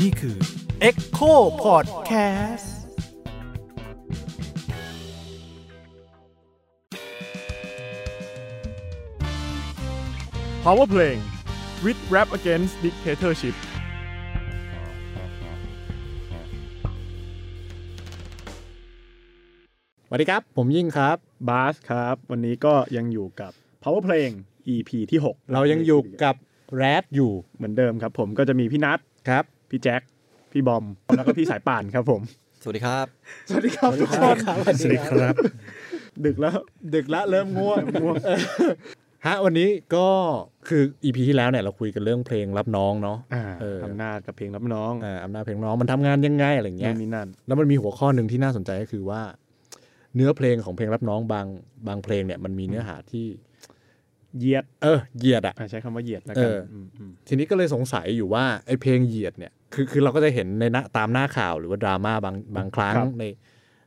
นี่คือ Echo Podcast Power Playing with Rap Against Dictatorship สวัสดีครับ ผมยิ่งครับบาสครับ วันนี้ก็ยังอยู่กับ Power Playing EP ที่ 6 เรายังอยู่กับ แรดอยู่เหมือนเดิมครับ ผมก็จะมีพี่นัทครับ พี่แจ็คพี่บอม แล้วก็พี่สายป่านครับผม สวัสดีครับ สวัสดีครับทุกคนสวัสดีครับ ดึกแล้วดึกละเริ่มง่วงง่วงฮะวันนี้ก็คืออีพีที่แล้วเนี่ยเราคุยกันเรื่องเพลงรับน้องเนาะอ่าเอออำนาจกับเพลงรับน้องอ่าอำนาจเพลงน้องมันทำงานยังไงอะไรเงี้นั่ยนนี่นั่นแล้วมันมีหัวข้อหนึ่งที่น่าสนใจก็คือว่า เนื้อเพลงของเพลงรับน้องบางบางเพลงเนี่ยมันมีเนื้อหาที่ เหยียด เออเหยียดอะอ่าใช้คำว่าเหยียดแล้วกันเอออืมอืมทีนี้ก็เลยสงสัยอยู่ว่าไอ้เพลงเหยียดเนี่ยคือคือเราก็จะเห็นในหน้าตามหน้าข่าวหรือว่าดราม่าบางบางครั้งครับใน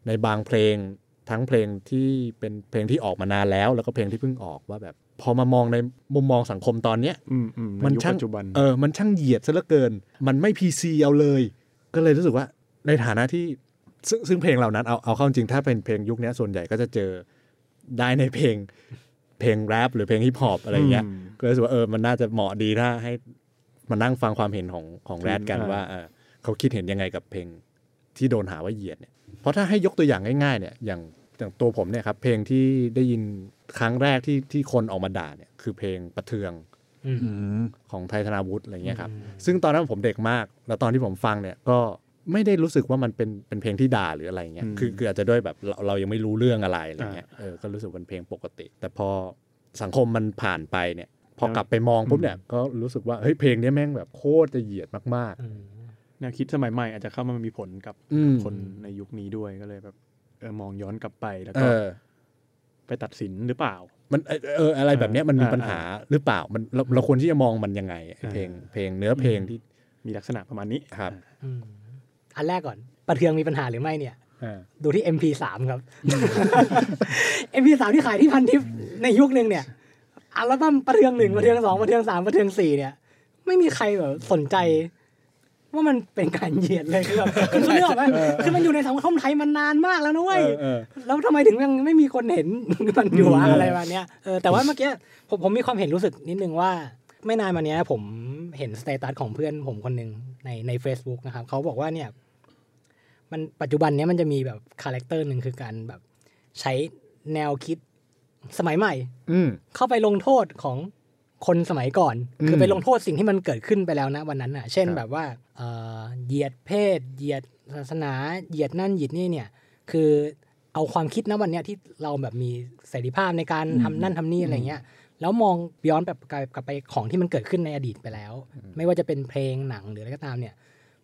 ในบางเพลงทั้งเพลงที่เป็นเพลงที่ออกมานานแล้ว แล้วก็เพลงที่เพิ่งออกว่าแบบ พอมามองในมุมมองสังคมตอนเนี้ยอืมอืมมันใยุคช่างปัจจุบันเออมันช่างเหยียดซะเหลือเกิน มันไม่พีซีเอาเลย ก็เลยรู้สึกว่าในฐานะที่ซึ่งซึ่งเพลงเหล่านั้นเอาเอาเข้าจริงถ้าเป็นเพลงยุคเนี้ยส่วนใหญ่ก็จะเจอได้ในเพลง เพลงแรปหรือเพลงฮิปฮอปอะไรอย่างเงี้ยอืมก็เลยรู้สึกว่าเออมันน่าจะเหมาะดีถ้าให้มานั่งฟังความเห็นของของแรดกันอ่าว่าเออเขาคิดเห็นยังไงกับเพลงที่โดนหาว่าเหยียดเนี่ยเพราะถ้าให้ยกตัวอย่างง่ายๆเนี่ยอย่างอย่างตัวผมเนี่ยครับเพลงที่ได้ยินครั้งแรกที่ที่คนออกมาด่าเนี่ยคือเพลงประเทืองของไทยธนาวุฒิอะไรเงี้ยครับซึ่งตอนนั้นผมเด็กมาก แล้วตอนที่ผมฟังเนี่ยก็ ไม่ได้รู้สึกว่ามันเป็นเป็นเพลงที่ด่าหรืออะไรเงี้ยอืมคือคืออาจจะด้วยแบบเราเรายังไม่รู้เรื่องอะไรอะไรเงี้ยเออก็รู้สึกเป็นเพลงปกติ แต่พอสังคมมันผ่านไปเนี่ยพอกลับไปมองปุ๊บเนี่ยก็รู้สึกว่าเฮ้ยเพลงเนี้ยแม่งแบบโคตรจะเหยียดมากแนวคิดสมัยใหม่อาจจะเข้ามามีผลกับอืมคนในยุคนี้ด้วยก็เลยแบบเออมองย้อนกลับไปแล้วๆเอก็อไปตัดสินหรือเปล่า มันเออเอออะไรแบบเนี้ยมันมีอ่าปัญหาหรือเปล่ามันเราเราควรที่จะมองมันยังไงไอ้เพลงอ่าเพลงเนื้อเพลงที่มีลักษณะประมาณนี้ครับ อืมอันแรกก่อนประเทืองมีปัญหาหรือไม่เนี่ยอ่าดูที่ MP3 ครับ MP3 ที่ขายที่พันทิปในยุคนึงเนี่ยอัลบั้มประเทืองหนึ่งประเทืองสองประเทืองสามประเทืองสี่เนี่ย ไม่มีใครแบบสนใจ ว่ามันเป็นการเหยียดเลยคือแบบคือเรื่องไหมคือมันอยู่ในสังคมไทยมานานมากแล้วนะเว้ยเออแล้วทำไมถึงยังไม่มีคนเห็นมันอยู่วะอะไรมาเนี้ยเออแต่ว่าเมื่อกี้ผมผมมีความเห็นรู้สึกนิดนึงว่า ไม่นานมาเนี้ยผมเห็น status ของเพื่อนผมคนหนึ่งในใน Facebook นะครับเขาบอกว่าเนี่ยมันปัจจุบันเนี้ยมันจะมีแบบ character หนึ่งคือการแบบใช้แนวคิดสมัยใหม่ อืมเข้าไปลงโทษของคนสมัยก่อนอืมคือไปลงโทษสิ่งที่มันเกิดขึ้นไปแล้วนะวันนั้นอะ เช่นครับแบบว่าเอ่อเหยียดเพศ เหยียดศาสนา เหยียดนั่นเหยียดนี่เนี่ย คือเอาความคิดนะวันเนี้ยที่เราแบบมีเสรีภาพในการทำนั่นทำนี่อะไรเงี้ย แล้วมองย้อนแบบกลับไปของที่มันเกิดขึ้นในอดีตไปแล้ว ไม่ว่าจะเป็นเพลงหนังหรืออะไรก็ตามเนี่ย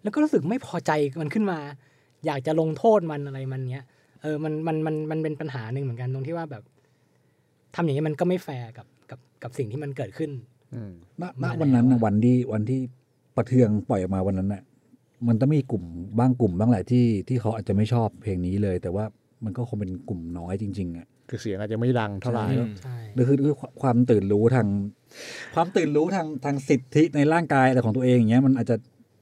แล้วก็รู้สึกไม่พอใจมันขึ้นมา อยากจะลงโทษมันอะไรมันเนี้ยเออมันมันมันมันเป็นปัญหาหนึ่งเหมือนกันตรงที่ว่าแบบทำอย่างนี้มันก็ไม่แฟร์กับกับกับสิ่งที่มันเกิดขึ้นอืมณณวันนั้นนะวันที่วันที่ประเทืองปล่อยออกมาวันนั้นน่ะ มันต้องมีกลุ่มบ้างกลุ่มบ้างแหละที่ที่เขาอาจจะไม่ชอบเพลงนี้เลย แต่ว่ามันก็คงเป็นกลุ่มน้อยจริง ๆอะ คือเสียงอาจจะไม่ดังเท่าไหร่ใช่คือคือคือความตื่นรู้ทาง ความตื่นรู้ทางทางสิทธิในร่างกายอะไรของตัวเองอย่างเงี้ยมันอาจจะ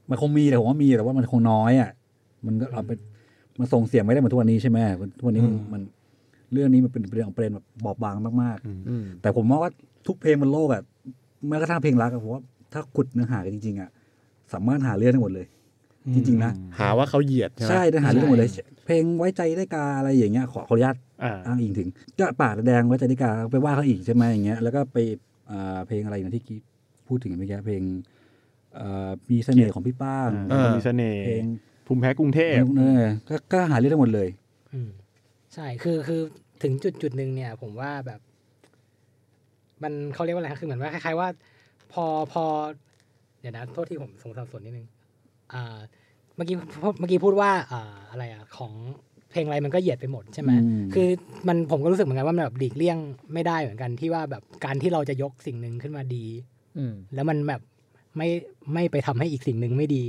มันคงมีแต่ผมว่ามีแต่ว่ามันคงน้อยอะมันก็เอาไปมันส่งเสียงไม่ได้เหมือนทุกวันนี้ใช่ไหมทุกวันนี้มันมันเรื่องนี้มันเป็นเรื่องของประเด็นแบบบอบบางมากอืมๆแต่ผมมองว่าทุกเพลงบนโลกอะแม้กระทั่งเพลงรักอะผมว่าถ้าขุดเนื้อหากันจริงๆอะสามารถหาเรื่องได้หมดเลย จริง ๆ นะ หาว่าเขาเหยียดใช่ไหมใช่ได้หาเรื่องได้หมดเลย เพลงไว้ใจได้กาอะไรอย่างเงี้ยขอขออนุญาต อ่าอ้างอิงถึง ก็ปากแดงไว้ใจได้กาไปว่าเขาอีกใช่ไหมอย่างเงี้ยแล้วก็ไปอ่าเพลงอะไรนะที่กี้พูดถึงเมื่อกี้เพลงอ่ามีเสน่ห์ของพี่ป้างอ่ามีเสน่ห์เพลงภูมิแพ้กรุงเทพเออก็ก็หาเรื่องได้หมดเลยอืมใช่คือคือถึงจุดจุดหนึ่งเนี่ย ผมว่าแบบ มันเขาเรียกว่าอะไรนะคือเหมือนว่าคล้ายๆว่า พอพอเดี๋ยวนะโทษที่ผมสงสัยส่วนนิดนึงอ่าเมื่อกี้เมื่อกี้พูดว่าอ่าอะไรอะของ เพลงอะไรมันก็เหยียดไปหมดใช่ไหมอืมคือมันผมก็รู้สึกเหมือนกันว่ามันแบบหลีกเลี่ยงไม่ได้เหมือนกันที่ว่าแบบการที่เราจะยกสิ่งหนึ่งขึ้นมาดีอืมแล้วมันแบบไม่ไม่ไปทำให้อีกสิ่งหนึ่งไม่ดี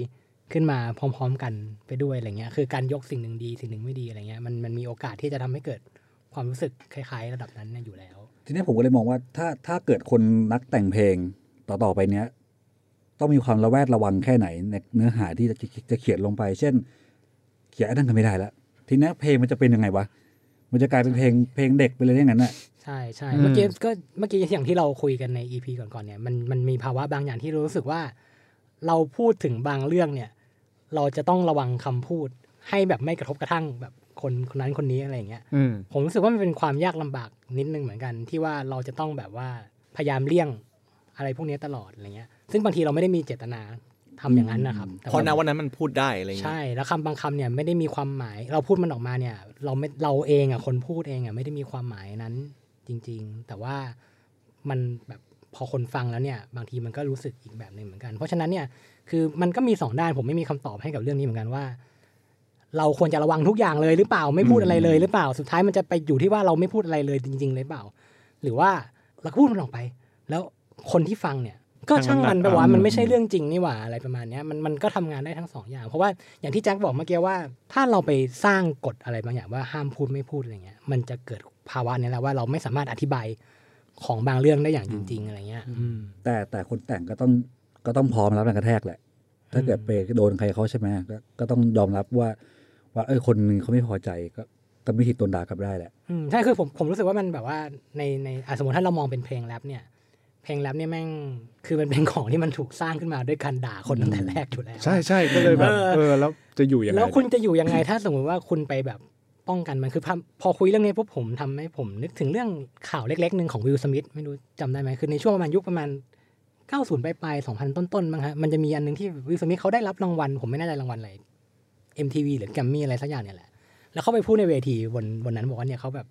ขึ้นมาพร้อม ๆ กันไปด้วยอะไรเงี้ย คือการยกสิ่งหนึ่งดีสิ่งหนึ่งไม่ดีอะไรเงี้ยมันมันมีโอกาสที่จะทำให้เกิดความรู้สึกคล้าย ๆ ระดับนั้นเนี่ยอยู่แล้ว ทีนี้ผมก็เลยมองว่าถ้าถ้าเกิดคนนักแต่งเพลงต่อต่อไปเนี้ยต้องมีความระแวดระวังแค่ไหนในเนื้อหาที่จะจะเขียนลงไป เช่น เขียนไอ้นั่นก็ไม่ได้แล้ว ทีนี้เพลงมันจะเป็นยังไงวะ มันจะกลายเป็นเพลงเพลงเด็กไปเลยอย่างนั้นน่ะใช่ใช่อืมเมื่อกี้ก็เมื่อกี้อย่างที่เราคุยกันในอีพีก่อนๆเนี่ยมันมันมีภาวะบางอย่างที่รู้สึกว่า เราพูดถึงบางเรื่องเนี่ย เราจะต้องระวังคำพูด ให้แบบไม่กระทบกระทั่งแบบคนคนนั้นคนนี้อะไรอย่างเงี้ยอืมผมรู้สึกว่ามันเป็นความยากลำบากนิดนึงเหมือนกัน ที่ว่าเราจะต้องแบบว่าพยายามเลี่ยงอะไรพวกนี้ตลอดอะไรเงี้ย ซึ่งบางทีเราไม่ได้มีเจตนา ทำอย่างนั้นนะครับแต่เพว่าราะนะวันนั้นมันพูดได้อะไรอย่างเงี้ยใช่ แล้วคำบางคำเนี่ยไม่ได้มีความหมาย เราพูดมันออกมาเนี่ย เราไม่เราเองอะคนพูดเองอะไม่ได้มีความหมายนั้นจริง ๆ แต่ว่ามันแบบพอคนฟังแล้วเนี่ย บางทีมันก็รู้สึกอีกแบบหนึ่งเหมือนกัน เพราะฉะนั้นเนี่ยคือมันก็มีสองด้านผมไม่มีคำตอบให้กับเรื่องนี้เหมือนกันว่า เราควรจะระวังทุกอย่างเลยหรือเปล่าไม่พูดอะไรเลยหรือเปล่าสุดท้ายมันจะไปอยู่ที่ว่าเราไม่พูดอะไรเลยจริง ๆ เลยเปล่า หรือว่าเราก็พูดมันออกไป แล้วคนที่ฟังเนี่ย ก็ช่างมันไปว่าอืมมันไม่ใช่เรื่องจริงนี่หว่าอะไรประมาณเนี้ยมันมันก็ทำงานได้ทั้งสองอย่าง เพราะว่าอย่างที่แจ็คบอกเมื่อกี้ว่า ถ้าเราไปสร้างกฎอะไรบางอย่างว่าห้ามพูดไม่พูดอะไรเงี้ยมันจะเกิดภาวะเนี้ยแหละว่าเราไม่สามารถอธิบายของบางเรื่องได้อย่างจริง ๆ อะไรเงี้ยอืมแต่แต่คนแต่งก็ต้องก็ต้องพร้อมรับแรงกระแทกแหละ ถ้าเกิดไปโดนใครเขาใช่ไหมก็ก็ต้องยอมรับว่า ว่าเออคนหนึงเขาไม่พอใจก็ก็ไม่ผิดตนด่ากลับได้แหละอืมใช่คือผมผมรู้สึกว่ามันแบบว่าในในอะสมมติถ้าเรามองเป็นเพลงแรปเนี่ย เพลงแรปเนี่ยแม่งคือมันเป็นของที่มันถูกสร้างขึ้นมาด้วยการด่าคนตั้งแต่แรกอยู่แล้ว ใช่ใช่ก็เลยแบบเออเออแล้วจะอยู่ยังไงแล้วคุณจะอยู่ยังไงถ้าสมมติว่าคุณไปแบบป้องกันมันคือพอพอคุยเรื่องนี้ปุ๊บผมทำให้ผมนึกถึงเรื่องข่าวเล็กๆหนึ่งของวิลสมิธไม่รู้จำได้ไหมคือในช่วงประมาณยุคประมาณ 90 ปลายๆ2000 ต้นๆมั้งฮะมันจะมีอันหนึงที่วิลสมิธเขาได้รับรางวัล ผมไม่แน่ใจรางวัลอะไร MTV หรือแกรมมี่อะไรสักอย่างเนี่ยแหละแล้วเขาไปพูดในเวทีบนบนนั้นบอกว่าเนี่ยเขาแบบ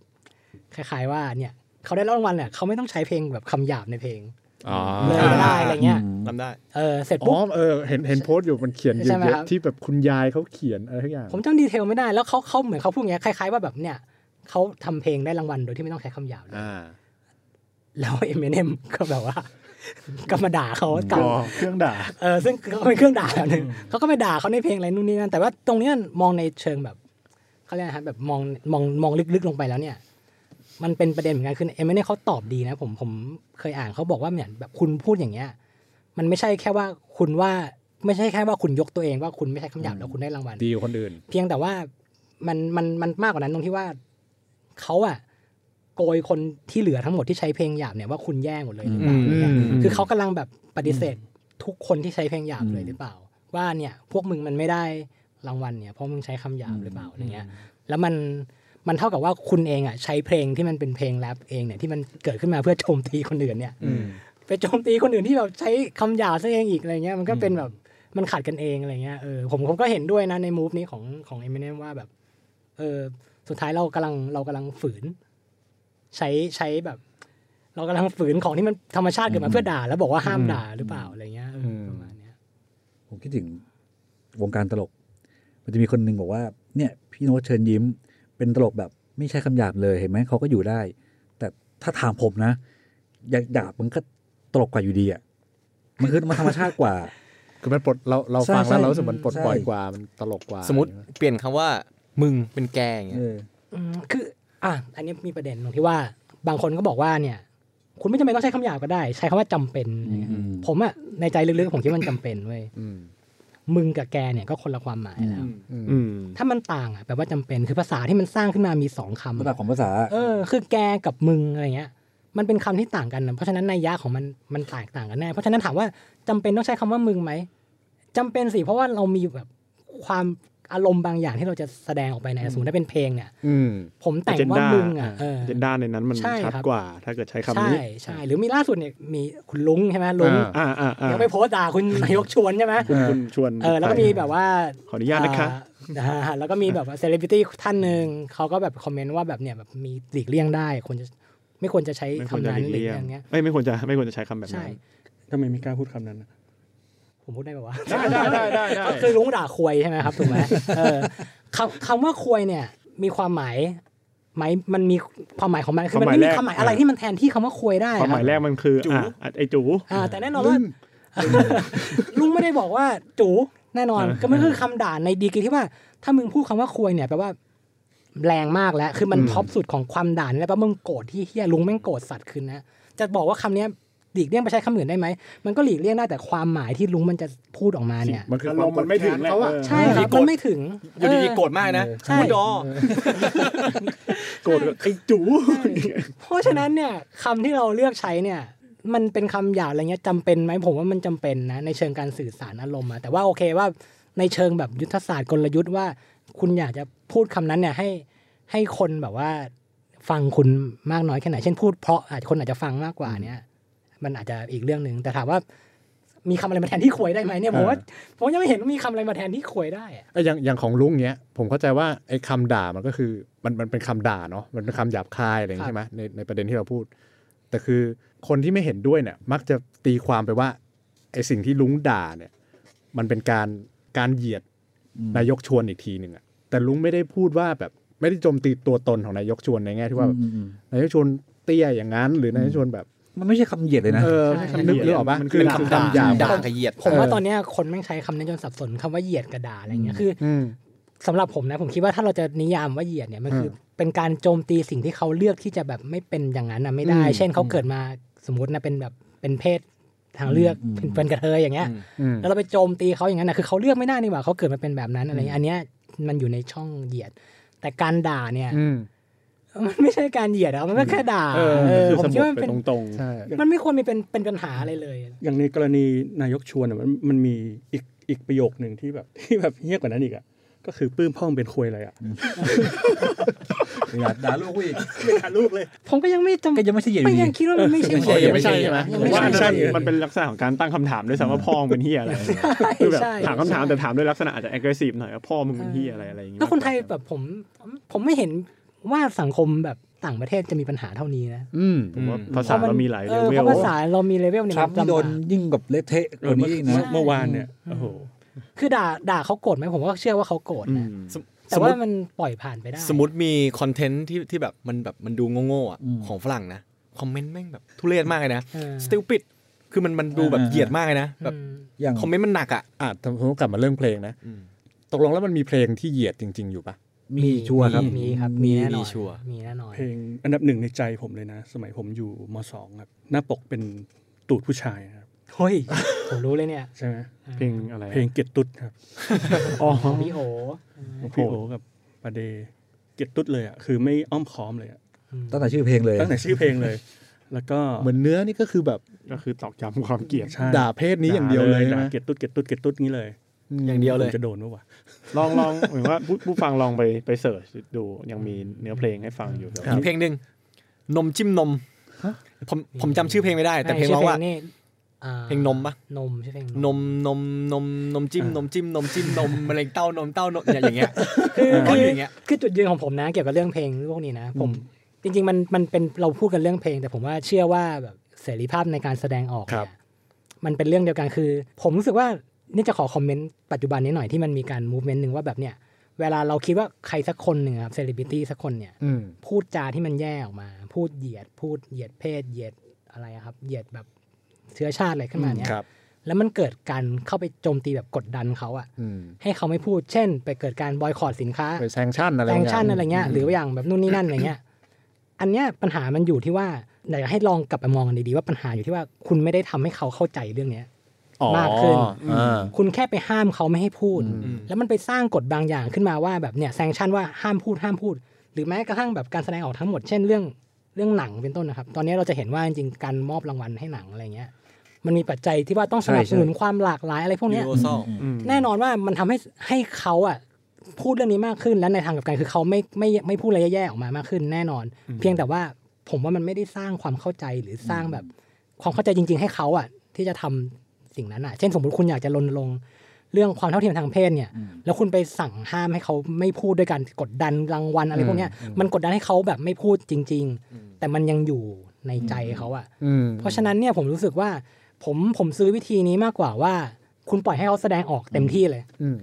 คล้าย ๆว่าเนี่ย เขาได้รับรางวัลเนี่ยเขาไม่ต้องใช้เพลงแบบคำหยาบในเพลงอ๋อเลยก็ได้อะไรเงี้ยทำได้เออเสร็จอ๋ปุ๊อบเออเห็นเห็นโพสต์อยู่มันเขียนเยใช่ไหมอะครับๆที่แบบคุณยายเขาเขียนอะไรทุกอย่าง ผมจำดีเทลไม่ได้แล้วเขาเขาเหมือนเขาพูดอย่างเงี้ยคล้ายๆว่าแบบเนี่ยเขาทำเพลงได้รางวัลโดยที่ไม่ต้องใช้คำหยาบเลยอ่าแล้วเอ m ม n น m ก็แบบว่าก็มาด่าเขากลับอ๋อเครื่องด่าเออซึ่งก็เป็นเครื่องด่าแบบนึงเขาก็ไปด่าเขาในเพลงอะไรนู่นนี่นั่นแต่ว่าตรงเนี้ยมองในเชิงแบบเขาเรียกนะครับแบบมองมองมองลึกๆลงไปแล้วเนี่ย มันเป็นประเด็นเหมือนกันคือเอ m ม n น m เขาตอบดีนะผมผมเคยอ่านเขาบอกว่าเนี่ยแบบคุณพูดอย่างเงี้ยมันไม่ใช่แค่ว่าคุณว่าไม่ใช่แค่ว่าคุณยกตัวเองว่าคุณไม่ใช่คำหยาบแล้วคุณได้รางวัลดีกว่าคนอื่น เพียงแต่ว่ามันมันมันมากกว่านั้นตรงที่ว่าเขาอะโกยคนที่เหลือทั้งหมดที่ใช้เพลงหยาบเนี่ยว่าคุณแย่หมดเลยหรือเปล่าอืมเนี่ยอืมคือเขากำลังแบบปฏิเสธทุกคนที่ใช้เพลงหยาบเลยหรือเปล่า ว่าเนี่ยพวกมึงมันไม่ได้รางวัลเนี่ยเพราะมึงใช้คำหยาบหรือเปล่าอะไรเงี้ย แล้วมัน มันเท่ากับว่าคุณเองอะใช้เพลงที่มันเป็นเพลงแรปเองเนี่ยที่มันเกิดขึ้นมาเพื่อโจมตีคนอื่นเนี่ยอืมไปโจมตีคนอื่นที่แบบใช้คำหยาบซะเองอีกอะไรเงี้ยมันก็เป็นแบบมันขัดกันเองอะไรเงี้ยเออผมผมก็เห็นด้วยนะในมูฟนี้ของของเอมิเนมว่าแบบเออสุดท้ายเรากำลังเรากำลังฝืน ใช้ใช้แบบ เรากำลังฝืนของที่มันธรรมชาติเกิดมาเพื่อด่า แล้วบอกว่าห้ามด่าหรือเปล่าอะไรเงี้ยเอออมประมาณเนี้ยผมคิดถึงวงการตลก มันจะมีคนหนึ่งบอกว่า เนี่ย พี่โน้ตเชิญยิ้ม เป็นตลกแบบไม่ใช่คำหยาบเลยเห็นไหมเขาก็อยู่ได้ แต่ถ้าถามผมนะอยากหยาบมันก็ตลกกว่าอยู่ดีอะมันคือมันธรรมชาติกว่า คือมันปลดเราเราใช่ฟังแล้วใช่เรารู้สึกมันปลดใช่ปล่อยกว่ามันตลกกว่า สมมติเปลี่ยนคำว่า มึงเป็นแกอย่างเงี้เอยออืมคือ อะอันนี้มีประเด็นตรงที่ว่า บางคนก็บอกว่าเนี่ย คุณไม่จำเป็นต้องใช้คำหยาบก็ได้ ใช้คำว่าจำเป็นอะไรเงี้ยอืมผมอะในใจลึกๆผมคิดว่ามันจำเป็นเว้ยอื มมึงกับแกเนี่ยก็คนละความหมายแล้วอืมอืมถ้ามันต่างอะแปลว่าจำเป็นคือภาษาที่มันสร้างขึ้นมามีสองคำระดับของภาษา เออ คือแกกับมึงอะไรเงี้ย มันเป็นคำที่ต่างกันนะเพราะฉะนั้นในยยะของมันมันแตกต่างกันแน่เพราะฉะนั้นถามว่าจำเป็นต้องใช้คำว่ามึงไหมจำเป็นสิเพราะว่าเรามีแบบความ อารมณ์บางอย่างที่เราจะแสดงออกไปในสมมติถ้าเป็นเพลงเนี่ยอืมผมแต่งว่ามึงอะเออเจนด้าในนั้นมันใช่ชัดครับกว่า ถ้าเกิดใช้คำใช่นี้ใช่หรือมีล่าสุดเนี่ยมีคุณลุงใช่ไหมลุงอ่าอ่าอ่าอ่ายังไปโพสต์ด่าคุณนายกชวนใช่ไหมคุณคุณชวนเออแล้วก็มีแบบว่าขออนุญาตนะคะอ่าอ่าแล้วก็มีแบบเซเลบริตี้ท่านหนึ่งเขาก็แบบคอมเมนต์ว่าแบบเนี่ยแบบมีหลีกเลี่ยงได้ควรจะไม่ควรจะใช้ไม่ควรคำจะนั้นหลีกหรือเลี่ยงอย่างเงี้ยเอ้ยไม่ควรจะไม่ควรจะใช้คำแบบใช่นั้นทำไมไม่กล้าพูดคำนั้นน่ะ ผมพูดได้ป่าวะได้ได้ได้ได้ได้ก็คือลุงด่าควยใช่ไหมครับถูกไหมเออคำคำว่าควยเนี่ย มีความหมายหมายมันมีความหมายของมันคือมันไม่มีความหมายอะไรที่มันแทนที่คำว่าควยได้ความหมายแรกมันคืออะอะไอจูอ่าแต่แน่นอนว่าลุงไม่ได้บอกว่าจูแน่นอน ก็มันคือคำด่าในดีกรีที่ว่า ถ้ามึงพูดคำว่าควยเนี่ยแปลว่าแรงมากแล้ว คือมันท็อปสุดของความด่านี่แหละแปลว่ามึงโกรธที่เฮียลุงแม่งโกรธสัตว์ขึ้นนะจะบอกว่าคำเนี้ย หลีกเลี่ยงไปใช้คำอื่นได้ไหมมันก็หลีกเลี่ยงได้แต่ความหมายที่ลุงมันจะพูดดออกมาเนี่ยมันคืออาครวามมณ์มันไม่ถึงกดแค้เขาอะเออใช่ครับโกรธมันไม่ถึงอยู่ดีๆโกรธมากนะใช่คุณดอโกรธแบบไอ้จูเพราะฉะนั้นเนี่ยคำที่เราเลือกใช้เนี่ยมันเป็นคำหยาบอะไรเงี้ยจำเป็นไหมผมว่ามันจำเป็นนะ ในเชิงการสื่อสารอารมณ์อะแต่ว่าโอเคว่าในเชิงแบบยุทธศาสตร์กลยุทธ์ว่า คุณอยากจะพูดคำนั้นเนี่ยให้ให้คนแบบว่า ฟังคุณมากน้อยแค่ไหน เช่นพูดเพราะอาจจะคนอาจจะฟังมากกว่าเนี่ย มันอาจจะอีกเรื่องหนึ่งแต่ถามว่ามีคำอะไรมาแทนที่ควยได้ไหมเนี่ยผมว่าผมยังไม่เห็นว่ามีคำอะไรมาแทนที่ควยได้อะไอ้อย่างอย่างของลุงเนี้ยผมเข้าใจว่าไอ้คำด่ามันก็คือมันมันเป็นคำด่าเนาะมันเป็นคำหยาบคายอะไรอย่างงี้ใช่ไหมในในประเด็นที่เราพูด แต่คือคนที่ไม่เห็นด้วยเนี่ย มักจะตีความไปว่าไอ้สิ่งที่ลุงด่าเนี่ย มันเป็นการการเหยียดนายกชวนอีกทีหนึ่งอะแต่ลุงไม่ได้พูดว่าแบบไม่ได้โจมตีตัวตนของนายกชวนในแง่ที่ว่าแบบอืมอืมนายกชวนเตี้ยอย่างนั้น หรือนายกชวนแบบ มันไม่ใช่คำเหยียดเลยนะ เออใช่นึกนึกออกปะมันคือเป็นคือคำด่าคำหยาบด่ากับเหยียด ผมว่าเออตอนเนี้ยคนแม่งใช้คำนี้จนสับสนคำว่าเหยียดกระดาอะไรเงี้ยคืออืมสำหรับผมนะผมคิดว่าถ้าเราจะนิยามว่าเหยียดเนี่ยมันคืออเป็นการโจมตีสิ่งที่เขาเลือกที่จะแบบไม่เป็นอย่างนั้นนะไม่ได้อืมเช่นเขาเกิดมาสมมตินะเป็นแบบเป็นเพศทางเลือกอืมเป็นเป็นกระเทยอย่างเงี้ยอืมแล้วเราไปโจมตีเขาอย่างนั้นนะคือเขาเลือกไม่ได้นี่หว่าเขาเกิดมาเป็นแบบนั้นอะไรเงี้ยอันเนี้ยมันอยู่ในช่องเหยียด แต่การด่าเนี่ยอื มมันไม่ใช่การเหยียดอะมันก็แค่ด่าเออเออคือผมสมคิดบว่ามันไปเป็นตรงใช่มันไม่ควรมีเป็นเป็นปัญหาอะไรเลย อย่างในกรณีนายกชวนอะมันมันมีอีกอีกประโยคหนึ่งที่แบบที่แบบเฮี้ยกว่านั้นอีกอะก็คือปื้มพ่อมงเป็นควยอะไรอะอย่าด่าลูกกูอีกไม่ด่าลูกเลย ผมก็ยังไม่จำก็ยังไม่ใช่เหยียดอไม่ยู่ยังดีคิดว่ามันไม่ใช่ยังเหยียดไม่ใช่ใช่ไหมยังๆไม่ว่าใช่ใช่มันเป็นลักษณะของการตั้งคำถามด้วยซ้ำว่าพ่อมึงเป็นเฮียอะไรคือแบบใช่ถามคำถามแต่ถามด้วยลักษณะอาจจะ aggressive หน่อยว่าพ่อมึงเป็นเฮียอะไรอะไรอย่างเงี้ยแล้วคนไทยแบบผมผมไม่เห็น ว่าสังคมแบบต่างประเทศจะมีปัญหาเท่านี้นะอืมผมว่าภาษาเรามีหลายเอเลอเวเพลราะภาษาเรามีเลเวลในทรักามรป์นี่โดนลำบากยิ่งกับเละเทะกว่านี้อีกนะเมื่อเมื่อวานเนี่ยโอ้โหคือด่าด่าเขาโกรธไหมผมก็เชื่อว่าเขาโกรธอืนะมสมแต่สมมว่าติมันปล่อยผ่านไปได้ สมมติมีคอนเทนต์ที่ที่แบบมันแบบมันดูโง่ๆอะอืมของฝรั่งนะคอมเมนต์แม่งแบบทุเรศมากเลยนะเออ stupid คือมันมันดูแบบอ่าเหยียดมากเลยนะแบบอืมอย่าง comment มันหนักอะอะถ้าผมกลับมาเรื่องเพลงนะอืมตกลงแล้วมันมีเพลงที่เหยียดจริง ๆ อยู่ปะ มีชัวร์ครับมีครับมีมีแน่นอนมีชัวร์มีแน่นอนเพลงอันดับหนึ่งในใจผมเลยนะ สมัยผมอยู่มสองครับ หน้าปกเป็นตูดผู้ชายครับเฮ้ยผมรู้เลยเนี่ยใช่ไหมเพลงอะไรเพลงเกลียดตุ๊ดครับอ๋อของพี่โอพี่โอกับปาเดเกลียดตุ๊ดเลยอะคือไม่อ้อมค้อมเลยอะตั้งแต่ชื่อเพลงเลยตั้งแต่ชื่อเพลงเลย แล้วก็เหมือนเนื้อนี่ก็คือแบบก็คือตอกย้ำความเกลียดใช่ด่าเพศนี้อย่างเดียวเลยใช่ด่าไหมเกลียดตุ๊ดเกลียดตุ๊ดเกลียดตุ๊ดงี้เลย อย่างเดียวเลยผมจะโดนปะวะ ลองลองเหมือนว่าผู้ผู้ฟังลองไปไป search ดูยังมีเนื้อเพลงให้ฟังอยู่เดี๋ยวมีเพลงหนึ่งนมจิ้มนมผมผมจำชื่อเพลงไม่ได้ แต่เพลงร้องว่านี่อ่าเพลงนมปะนมใช่เพลงนมนมนมนมจิ้มนมจิ้มนมจิ้มนมมะเร็งเต้านมเต้านมเนี่ยอย่างเงี้ยคือร้องคืออยู่อย่างเงี้ยคือจุดยืนของผมนะ เกี่ยวกับเรื่องเพลงพวกนี้นะ ผมจริง ๆ มันมันเป็นเราพูดกันเรื่องเพลง แต่ผมว่าเชื่อว่าแบบเสรีภาพในการแสดงออกครับเนี่ยมันเป็นเรื่องเดียวกันคือ ผมรู้สึกว่า นี่จะขอ comment ปัจจุบันนี้หน่อยที่มันมีการ movement หนึ่งว่าแบบเนี่ยเวลาเราคิดว่าใครสักคนหนึ่งครับเซเลบริตี้สักคนเนี่ยอืมพูดจาที่มันแย่ออกมา พูดเหยียด พูดเหยียดเพศเหยียดอะไรอะครับ เหยียดแบบเชื้อชาติอะไรขึ้นมาเนี่ยครับแล้วมันเกิดการเข้าไปโจมตีแบบกดดันเขาอะอืมให้เขาไม่พูดเช่น ไปเกิดการบอยคอตสินค้าไปแซงชั่นอะไรแซงเงี้ยชั่นอะไรเงี้ยหรือว่าอย่างแบบนู่นนี่นั่นอะไรเงี้ยอันเนี้ยปัญหามันอยู่ที่ว่าอยากจะให้ลองกลับไปมองกันดีๆว่าปัญหาอยู่ที่ว่าคุณไม่ได้ทำให้เขาเข้าใจเรื่องเนี้ยอ๋อ มากขึ้นอ่าคุณแค่ไปห้ามเขาไม่ให้พูดอืมแล้วมันไปสร้างกฎบางอย่างขึ้นมาว่าแบบเนี่ยแซงชั่นว่าห้ามพูดห้ามพูด หรือแม้กระทั่งแบบการแสดงออกทั้งหมดเช่นเรื่องเรื่องหนังเป็นต้นนะครับ ตอนนี้เราจะเห็นว่าจริงๆการมอบรางวัลให้หนังอะไรเงี้ย มันมีปัจจัยที่ว่าต้องสนับสนุนความหลากหลายอะไรพวกเนี้ย universal อืมแน่นอนว่ามันทำให้ให้เขาอะพูดเรื่องนี้มากขึ้นและในทางกลับกันคือเขาไม่ไม่ไม่พูดอะไรแย่ๆออกมามากขึ้นแน่นอน เพียงแต่ว่าผมว่ามันไม่ได้สร้างความเข้าใจหรือสร้างแบบความเข้าใจจริง ๆ ให้เขาอะที่จะทำ สิ่งนั้นอะเช่นสมมติคุณอยากจะรณรงค์เรื่องความเท่าเทียมทางเพศเนี่ย แล้วคุณไปสั่งห้ามให้เขาไม่พูดด้วยการกดดันรางวัลอะไรพวกเนี้ยมันกดดันให้เขาแบบไม่พูดจริง ๆ แต่มันยังอยู่ในใจเขาอะอืมเพราะฉะนั้นเนี่ยผมรู้สึกว่า ผมผมซื้อวิธีนี้มากกว่าว่า คุณปล่อยให้เขาแสดงออกเต็มที่เลยอืม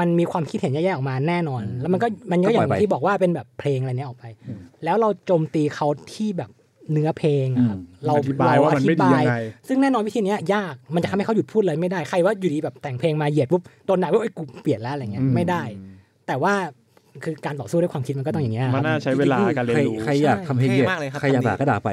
มันมีความคิดเห็นแย่ๆออกมาแน่นอน แล้วมันก็มันก็ก็อปล่ย่าอยงไปที่บอกว่าเป็นแบบเพลงอะไรเนี้ยออกไป แล้วเราโจมตีเขาที่แบบ เนื้อเพลงอะครับอืมเราอธิบายว่ามันไม่ดียังไงซึ่งแน่นอนวิธีเนี้ยยากมันจะทำให้เขาหยุดพูดเลยไม่ได้ใครว่าอยู่ดีแบบแต่งเพลงมาเหยียดปุ๊บโดนด่าปุ๊บไอ้ยกูเปลี่ยนแล้วอะไรเงี้ยอืมไม่ได้ แต่ว่าคือการต่อสู้ด้วยความคิดมันก็ต้องอย่างเงี้ยคมันรับน่าใช้เวลาการเรียนรู้ใครใครอยากทำเพลงเหยียดเท่มากเลยครับใครอยากคำนี้ด่าก็ด่าไป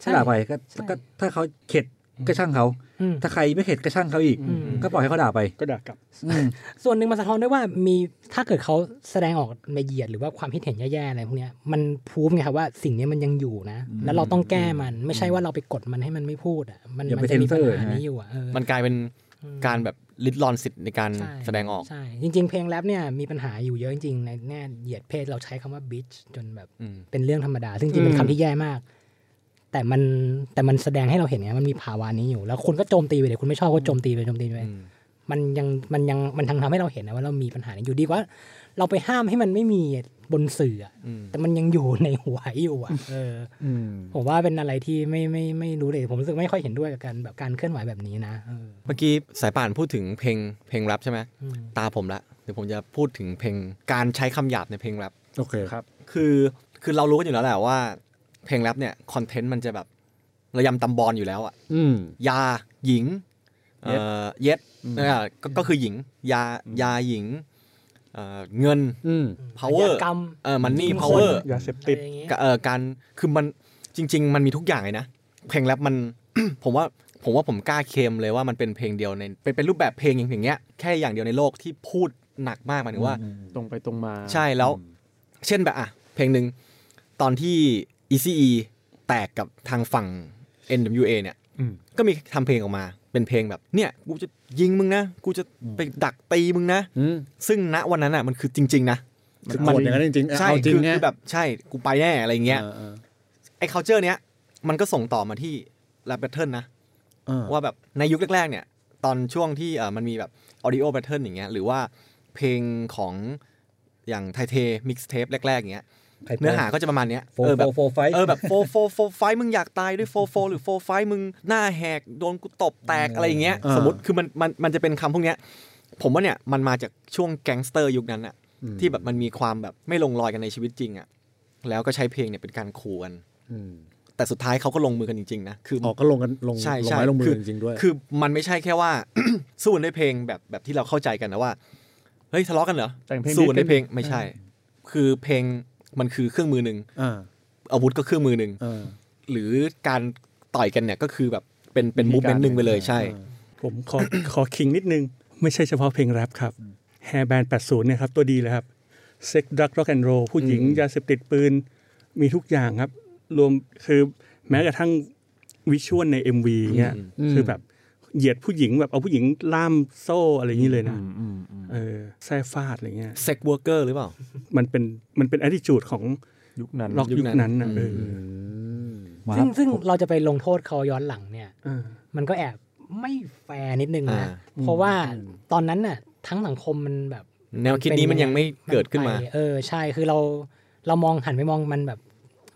ใช่ก็ด่าไปก็ใช่ก็ถ้าเขาเข็ดก็ช่างเขาอืม ถ้าใครไม่เข็ดก็ช่างเขาอีกอืมก็ปล่อยให้เขาด่าไปก็ด่ากลับอืมส่วนหนึ่งมันสะท้อนได้ว่ามีถ้าเกิดเขาแสดงออกในเหยียดหรือว่าความคิดเห็นแย่ๆอะไรพวกเนี้ยมันพูฟไงครับว่าสิ่งนี้มันยังอยู่นะ แล้วเราต้องแก้มันไม่ใช่ว่าเราไปกดมันให้มันไม่พูดอะมันอย่ามัไปนจะมีปัญเซ็นเซอร์หาใช่ไหมนี้อยู่อะเออมันกลายเป็นการแบบลิดรอนสิทธิ์ในการใช่แสดงออก ใช่ จริง ๆ เพลงแรปเนี่ยมีปัญหาอยู่เยอะจริง ๆ ในแง่เหยียดเพศเราใช้คำว่า bitch จนแบบอืมเป็นเรื่องธรรมดา ซึ่งจริงๆเป็นคำที่แย่มาก แต่มันแต่มันแสดงให้เราเห็นไงมันมีภาวะนี้อยู่ แล้วคุณก็โจมตีไปเลยคุณไม่ชอบก็โจมตีไปโจมตีไปอืมมันยังมันยังมันทางทำให้เราเห็นนะว่าเรามีปัญหานี้อยู่ดีกว่า เราไปห้ามให้มันไม่มีบนสื่ออะอืมแต่มันยังอยู่ในหัวอยู่อะเอออืมผมว่าเป็นอะไรที่ไม่ไม่ไม่รู้เลย ผมรู้สึกไม่ค่อยเห็นด้วยกับการแบบการเคลื่อนไหวแบบนี้นะเออเมื่อกี้สายป่านพูดถึงเพลงเพลงแรปใช่ไหมอืมตาผมละเดี๋ยวผมจะพูดถึงเพลงการใช้คำหยาบในเพลงแรปโอเคครับ คือคือเรารู้กันอยู่แล้วแหละว่า เพลงแรปเนี่ยคอนเทนต์มันจะแบบระยำตำบอลอยู่แล้วอะอืมยาหญิงเอ่อเย็ดอืมเออก็ก็คือหญิง ยายาหญิงเอ่อเงินอืม power กรรมเออมันนี่ทีมคน power ยาเสพติดอะไรอย่างเงี้ยเอ่อการคือมันจริง ๆ มันมีทุกอย่างเลยนะ เพลงแรปมันผมว่าผมว่าผมกล้าเคลมเลยว่ามันเป็นเพลงเดียวในเป็นเป็นรูปแบบเพลงอย่างเงี้ยแค่อย่างเดียวในโลกที่พูดหนักมากหมายถึงว่า ตรงไปตรงมา ใช่แล้ว เช่นแบบอะเพลงหนึ่งตอนที่ ECE แตกกับทางฝั่ง NWA เนี่ยอืมก็มีทำเพลงออกมา เป็นเพลงแบบเนี่ยกูจะยิงมึงนะ กูจะไปดักตีมึงนะอืมซึ่งณวันนั้นอะมันคือจริง ๆ นะคือโกรธอย่างนั้นจริงๆใช่เอาจริงคือเนี่ยคือแบบใช่กูไปแน่อะไรเงี้ยเออเออไอ้ culture เนี้ยมันก็ส่งต่อมาที่ rap battle นะเออว่าแบบในยุคแรก ๆ เนี่ย ตอนช่วงที่เออมันมีแบบ audio battle อย่างเงี้ยหรือว่าเพลงของอย่างไทเท mixtape แรก ๆ อย่างเงี้ย เนื้อหาก็จะประมาณเนี้ยโฟเออโฟแบบโฟไฟเออแบบโฟโฟโฟไฟมึงอยากตายด้วยโฟโฟหรือโฟไฟมึงหน้าแหกโดนกูตบแตกอะไรอย่างเงี้ยอ่าสมมติคือมันมันมันจะเป็นคำพวกเนี้ยผมว่าเนี่ยมันมาจากช่วงแก๊งสเตอร์ยุคนั้นอะอืมที่แบบมันมีความแบบไม่ลงรอยกันในชีวิตจริงอะแล้วก็ใช้เพลงเนี่ยเป็นการขู่กันอืมแต่สุดท้ายเขาก็ลงมือกันจริงๆนะคือออกก็ลงกันลงใช่ลงใช่ไม้ลงมืคืออจริงๆด้วย คือมันไม่ใช่แค่ว่าสู้กันด้วยเพลงแบบแบบที่เราเข้าใจกันนะว่าเฮ้ยทะเลาะกันเหรอแต่งเพลงสู้กันด้วยเพลงนิดนึงไม่ใช่ คือเพลง มันคือเครื่องมือหนึ่งอ่าอาวุธก็เครื่องมือหนึ่งเออหรือการต่อยกันเนี่ยก็คือแบบเป็นเป็นมูฟเมนต์หนึ่งไปเลยใช่ ผมขอขอคิงนิดนึง ไม่ใช่เฉพาะเพลงแรปครับแฮร์แบนด์80เนี่ยครับ ตัวดีเลยครับsex drugs rock and roll ผู้หญิงอืมยาเสพติดปืน มีทุกอย่างครับ รวมคือแม้กระทั่ง visual ใน MV เนี่ยอืมคือแบบ เหยียดผู้หญิงแบบเอาผู้หญิงล่ามโซ่อะไรอย่างนี้เลยนะอืมอืมอืมเออแส้ฟาดอะไรเงี้ย sex worker หรือเปล่า มันเป็นมันเป็น attitude ของยุคนั้นร็อกยุคยุคนั้นนั้นนะเอออืมมาคซึ่รังบซึ่งเราจะไปลงโทษเขาย้อนหลังเนี่ยเออมันก็แอบไม่แฟร์นิดนึงอ่านะเพราะว่าตอนนั้นน่ะ ทั้งสังคมมันแบบ แนวคิดนี้มันยังไม่เกิดขึ้นมาไปเออใช่คือเราเรามองหันไปมองมันแบบ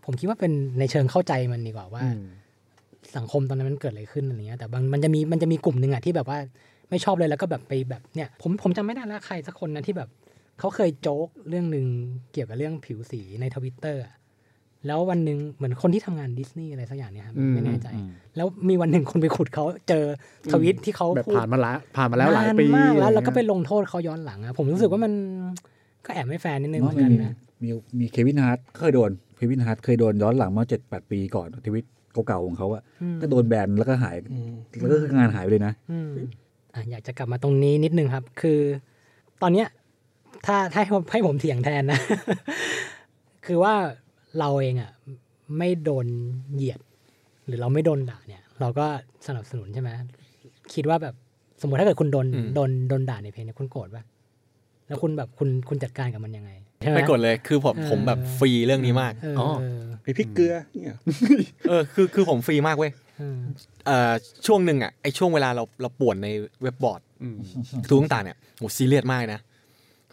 ผมคิดว่าเป็นในเชิงเข้าใจมันดีกว่าว่า สังคมตอนนั้นมันเกิดอะไรขึ้นอะไรเงี้ยแต่บางมันจะมีมันจะมีกลุ่มหนึ่งอะที่แบบว่าไม่ชอบเลยแล้วก็แบบไปแบบเนี่ยผมผมจำไม่ได้แล้วใครสักคนนะที่แบบเขาเคยโจ๊กเรื่องหนึ่งเกี่ยวกับเรื่องผิวสีในทวิตเตอร์แล้ววันหนึ่งเหมือนคนที่ทำงานดิสนีย์อะไรสักอย่างเนี่ยครับอืมไม่แน่ใจ แล้วมีวันหนึ่งคนไปขุดเขาเจอทวิตที่เขาแบบพูดผ่านมาละผ่านมาแล้วหลายนนปีมากแล้วเราก็อะไปรเงี้ยลงโทษเขาย้อนหลังอะผมรู้สึกว่ามันก็แอบไม่แฟร์นิดนึงเหเนาะมือนมีกันนะมีมี Kevin Hart เคยโดน Kevin Hart เคยโดนย้อนหลังมาเจ็ดแปดปีก่อนทวิต เก่าๆของเขาอะอืมก็โดนแบนแล้วก็หายอืมแล้วก็คืองานหายไปเลยนะอืมอะอยากจะกลับมาตรงนี้นิดนึงครับ คือ ตอนเนี้ยถ้าถ้าให้ผมให้ผมเถียงแทนนะ คือว่าเราเองอะไม่โดนเหยียด หรือเราไม่โดนด่าเนี่ย เราก็สนับสนุนใช่ไหมคิดว่าแบบสมมติถ้าเกิดคุณโดนอืมโดนโดนด่าในเพลงเนี่ยคุณโกรธปะแล้วคุณแบบคุณคุณจัดการกับมันยังไง ใช่ไหมไม่กดเลยคือผมเออผมแบบฟรีเรื่องนี้มากเอออ๋อเออไอพริกเกลือเนี่ยเออคือคือผมฟรีมากเว้ยเออเอ่อช่วงหนึ่งอะไอช่วงเวลาเราเราป่วนในเว็บบอร์ดอืมทุกต่างๆเนี่ยโหซีเรียสมากนะ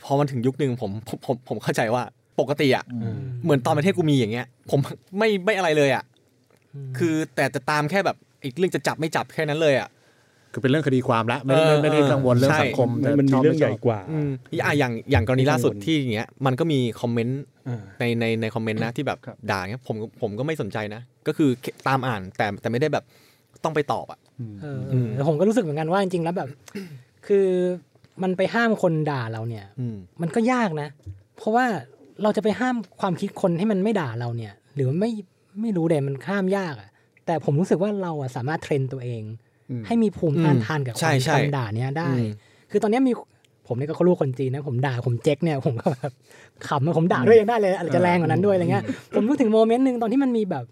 พอมันถึงยุคหนึ่งผมผมผมผมเข้าใจว่าปกติอะเหมือนตอนประเทศกูมีอย่างเงี้ย ผมไม่ไม่อะไรเลยอะคือแต่จะตามแค่แบบอีกเรื่องจะจับไม่จับแค่นั้นเลยอะ คือเป็นเรื่องคดีความละไม่ได้เออไม่ได้กังวลเรื่องใช่สังคมมันมันมีชบเรื่องไชบใหญ่กว่าอืมอะอย่างอย่างกรณีล่าสุดไม่กังวลที่อย่างเงี้ยมันก็มีคอมเมนต์อ่าในในในคอมเมนต์นะที่แบบครับด่าเงี้ยผมผมก็ไม่สนใจนะ ก็คือตามอ่านแต่แต่ไม่ได้แบบต้องไปตอบอะเออเออผมก็รู้สึกเหมือนกันว่าจริงๆแล้วแบบ คือมันไปห้ามคนด่าเราเนี่ยอืมมันก็ยากนะ เพราะว่าเราจะไปห้ามความคิดคนให้มันไม่ด่าเราเนี่ย หรือไม่ไม่รู้เดมันห้ามยากอะ่ะแต่ผมรู้สึกว่าเราอะสามารถเทรนตัวเองอืม ให้มีภูมิต้านทานกับใช่ใช่คำด่าเนี้ยได้อืมคือตอนเนี้ยมีผมเนี่ยก็เขารู้คนจีนนะผมด่าผมเจ๊กเนี่ยผมก็แบบขำอะผมด่าด้วยยังได้เลยอาจจะแรงกว่านั้นด้วยอะไรเงี้ยผมรู้ถึงโมเมนต์หนึ่งตอนที่มันมีแบบ